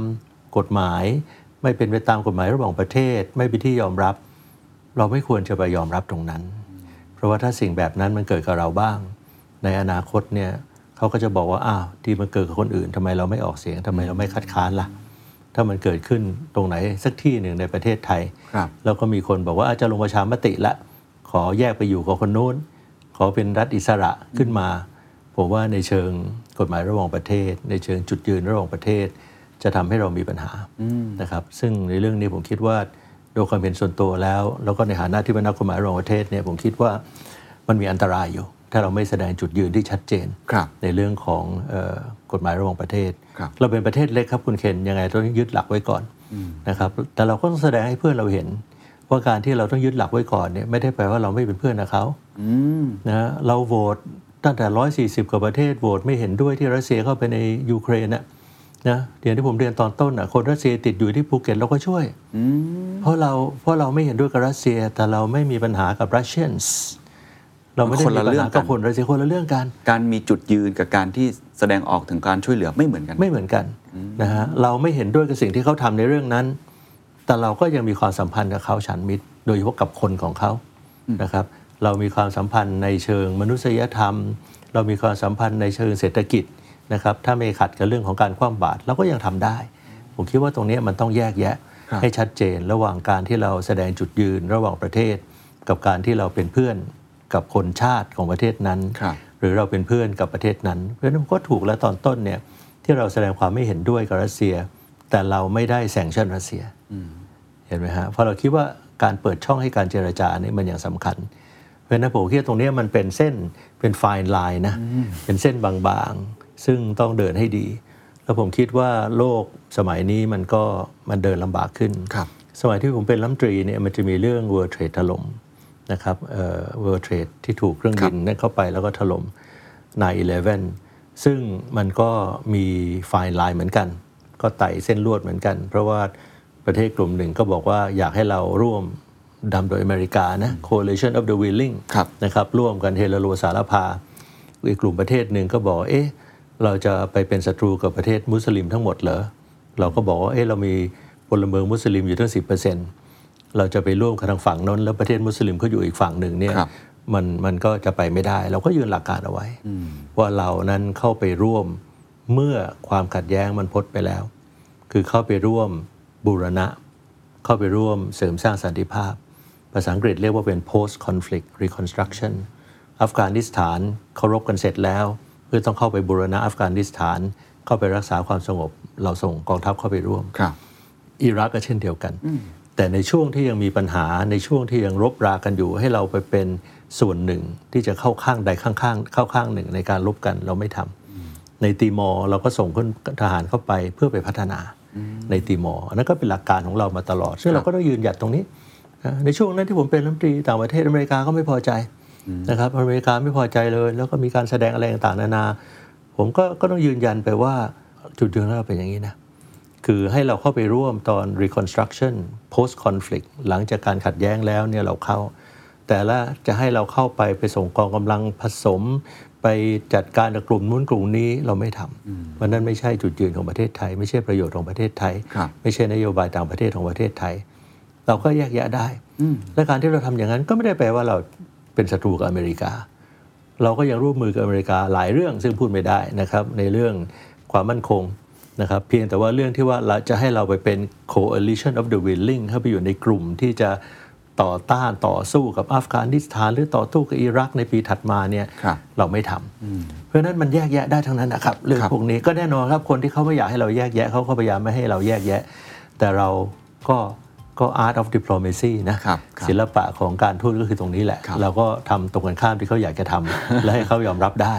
กฎหมาย ไม่เป็นไปตามกฎหมายระหว่างประเทศ ไม่เป็นที่ยอมรับ เราไม่ควรจะไปยอมรับตรงนั้น เพราะว่าถ้าสิ่งแบบนั้นมันเกิดกับเราบ้าง ในอนาคตเนี่ยเขาก็จะบอกว่าอ้าวที่มันเกิดกับคนอื่นทำไมเราไม่ออกเสียงทำไมเราไม่คัดค้านล่ะ ถ้ามันเกิดขึ้นตรงไหนสักที่หนึ่งในประเทศไทยครับแล้วก็มีคนบอกว่าอาจจะลงประชามติละ ขอแยกไปอยู่กับคนนู้น ขอเป็นรัฐอิสระขึ้นมาผมว่าในเชิงกฎหมายระหว่างประเทศ ในเชิงจุดยืนระหว่างประเทศ จะทำให้เรามีปัญหานะครับซึ่งในเรื่องนี้ผมคิดว่าโดยความเห็นส่วนตัวแล้ว แล้วก็ในฐานะที่เป็นนักกฎหมายระหว่างประเทศเนี่ยผมคิดว่ามันมีอันตรายอยู่ ถ้าเราไม่แสดงจุดยืนที่ชัดเจนครับในเรื่องของเออกฎหมายระหว่างประเทศครับเราเป็นประเทศเล็กครับคุณเคนยังไงเราต้องยึดหลักไว้ก่อนนะครับแต่เราก็ต้องแสดงให้เพื่อนเราเห็นว่าการที่เราต้องยึดหลักไว้ก่อนเนี่ยไม่ได้แปลว่าเราไม่เป็นเพื่อนกับเขานะเราโหวตตั้งแต่ 140กว่าประเทศโหวตไม่เห็นด้วยที่รัสเซียเข้าไปในยูเครนนะ นะเดี๋ยวที่ผมเรียนตอนต้นอะคนรัสเซียติดอยู่ที่ภูเก็ตเราก็ช่วยเพราะเราเพราะเราไม่เห็นด้วยกับรัสเซียแต่เราไม่มีปัญหากับ Russians เราไม่ได้คนมีละปัญเรื่องหากักับนคนรัสเซียคนละเรื่องกัน การมีจุดยืนกับการที่แสดงออกถึงการช่วยเหลือไม่เหมือนกัน ไม่เหมือนกันนะฮะเราไม่เห็นด้วยกับสิ่งที่เขาทำในเรื่องนั้น แต่เราก็ยังมีความสัมพันธ์กับเขาฉันมิตร โดยเฉพาะกับคนของเขานะครับ เรามีความสัมพันธ์ในเชิงมนุษยธรรม เรามีความสัมพันธ์ในเชิงเศรษฐกิจ นะครับถ้าไม่ขัดกับเรื่องของการคว่ำบาตรเราก็ยังทำได้ ผมคิดว่าตรงนี้มันต้องแยกแยะครับให้ชัดเจนระหว่างการที่เราแสดงจุดยืนระหว่างประเทศ กับการที่เราเป็นเพื่อนกับคนชาติของประเทศนั้นครับหรือเราเป็นเพื่อนกับประเทศนั้น เพราะฉะนั้นก็ถูกแล้วตอนต้นเนี่ยที่เราแสดงความไม่เห็นด้วยกับรัสเซีย แต่เราไม่ได้แซงชั่นรัสเซียเห็นไหมฮะเพราะเราคิดว่าการเปิดช่องให้การเจรจานี่มันอย่างสำคัญ เพราะฉะนั้นผมคิดว่าตรงนี้มันเป็นเส้นเป็นไฟน์ไลน์นะเป็นเส้นบางๆ ซึ่งต้องเดินให้ดี แล้วผมคิดว่าโลกสมัยนี้มันก็มันเดินลำบากขึ้นครับสมัยที่ผมเป็นรัฐมนตรีเนี่ยมันจะมีเรื่อง World Trade ถล่มนะครับเอ่อ World Trade ที่ถูกเครื่องบินนั่นเข้าไปแล้วก็ถล่ม9-11 ซึ่งมันก็มี fine line เหมือนกัน ก็ไต่เส้นลวดเหมือนกัน เพราะว่าประเทศกลุ่มหนึ่งก็บอกว่าอยากให้เราร่วมนำโดยอเมริกานะ Coalition of the Willing ครับนะครับร่วมกันเฮโลสาระพาอีกกลุ่มประเทศหนึ่งก็บอกเอ๊ะ เราจะไปเป็นศัตรูกับประเทศมุสลิมทั้งหมดเหรอเราก็บอกว่าเอ๊ะเรามีพลเมืองมุสลิมอยู่ทั้งสิเราจะไปร่วมกับทางฝั่งนั้น แล้วประเทศมุสลิมเขาอยู่อีกฝั่งหนึ่งเนี่ยครับมันมันก็จะไปไม่ได้ เราก็ยืนหลักการเอาไว้ ว่าเรานั้นเข้าไปร่วมเมื่อความขัดแย้งมันพ้นไปแล้ว คือเข้าไปร่วมบูรณะ เข้าไปร่วมเสริมสร้างสันติภาพ ภาษาอังกฤษเรียกว่าเป็น post conflict reconstruction อัฟกานิสถานเคารพกันเสร็จแล้ว เพื่อต้องเข้าไปบูรณะอัฟกานิสถาน เข้าไปรักษาความสงบ เราส่งกองทัพเข้าไปร่วมครับอิรักก็เช่นเดียวกัน แต่ในช่วงที่ยังมีปัญหาในช่วงที่ยังรบรากันอยู่ ให้เราไปเป็นส่วนหนึ่งที่จะเข้าข้างใดข้างๆเข้าข้างหนึ่งในการรบกันเราไม่ทำในตีมอร์เราก็ส่งคนทหารเข้าไปเพื่อไปพัฒนาในตีมอร์อันนั้นก็เป็นหลักการของเรามาตลอดซึ่งเราก็ต้องยืนหยัดตรงนี้นะในช่วงนั้นที่ผมเป็นรัฐมนตรีต่างประเทศอเมริกาก็ไม่พอใจ นะครับอเมริกาไม่พอใจเลย แล้วก็มีการแสดงอะไรต่างๆนานา ผมก็ก็ต้องยืนยันไปว่าจุดยืนของเราเป็นอย่างนี้นะ คือให้เราเข้าไปร่วมตอน reconstruction post conflict หลังจากการขัดแย้งแล้วเนี่ยเราเข้า แต่ละจะให้เราเข้าไปไปส่งกองกำลังผสม ไปจัดการกับกลุ่มนู้นกลุ่มนี้เราไม่ทำมันนั้นไม่ใช่จุดยืนของประเทศไทย ไม่ใช่ประโยชน์ของประเทศไทยครับไม่ใช่นโยบายต่างประเทศของประเทศไทย เราก็แยกแยะได้และการที่เราทำอย่างนั้นก็ไม่ได้แปลว่าเรา เป็นศัตรูกับอเมริกา เราก็ยังร่วมมือกับอเมริกาหลายเรื่องซึ่งพูดไม่ได้นะครับในเรื่องความมั่นคงนะครับเพียงแต่ว่าเรื่องที่ว่าเราจะให้เราไปเป็น coalition of the willing เข้าไปอยู่ในกลุ่มที่จะต่อต้านต่อสู้กับอัฟกานิสถานหรือต่อสู้กับอิรักในปีถัดมาเนี่ยครับเราไม่ทำเพราะฉะนั้นมันแยกแยะได้ทั้งนั้นนะครับเรื่องครับพวกนี้ก็แน่นอนครับคนที่เขาไม่อยากให้เราแยกแยะเขาก็พยายามไม่ให้เราแยกแยะ แต่เราก็ ก็ art of diplomacy นะครับครับศิลปะของการทูตก็คือตรงนี้แหละครับเราก็ทำตรงกันข้ามที่เขาอยากจะทำและให้เขายอมรับได้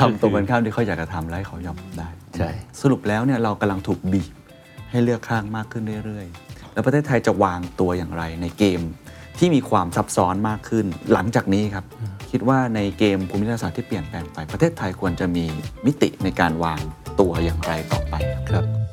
ทำตรงกันข้ามที่เขาอยากจะทำและให้เขายอมได้ใช่สรุปแล้วเนี่ยเรากำลังถูกบีบให้เลือกข้างมากขึ้นเรื่อยๆ แล้วประเทศไทยจะวางตัวอย่างไรในเกมที่มีความซับซ้อนมากขึ้น หลังจากนี้ครับ คิดว่าในเกมภูมิรัฐศาสตร์ที่เปลี่ยนแปลงไปประเทศไทยควรจะมีมิติในการวางตัวอย่างไรต่อไปครับครับ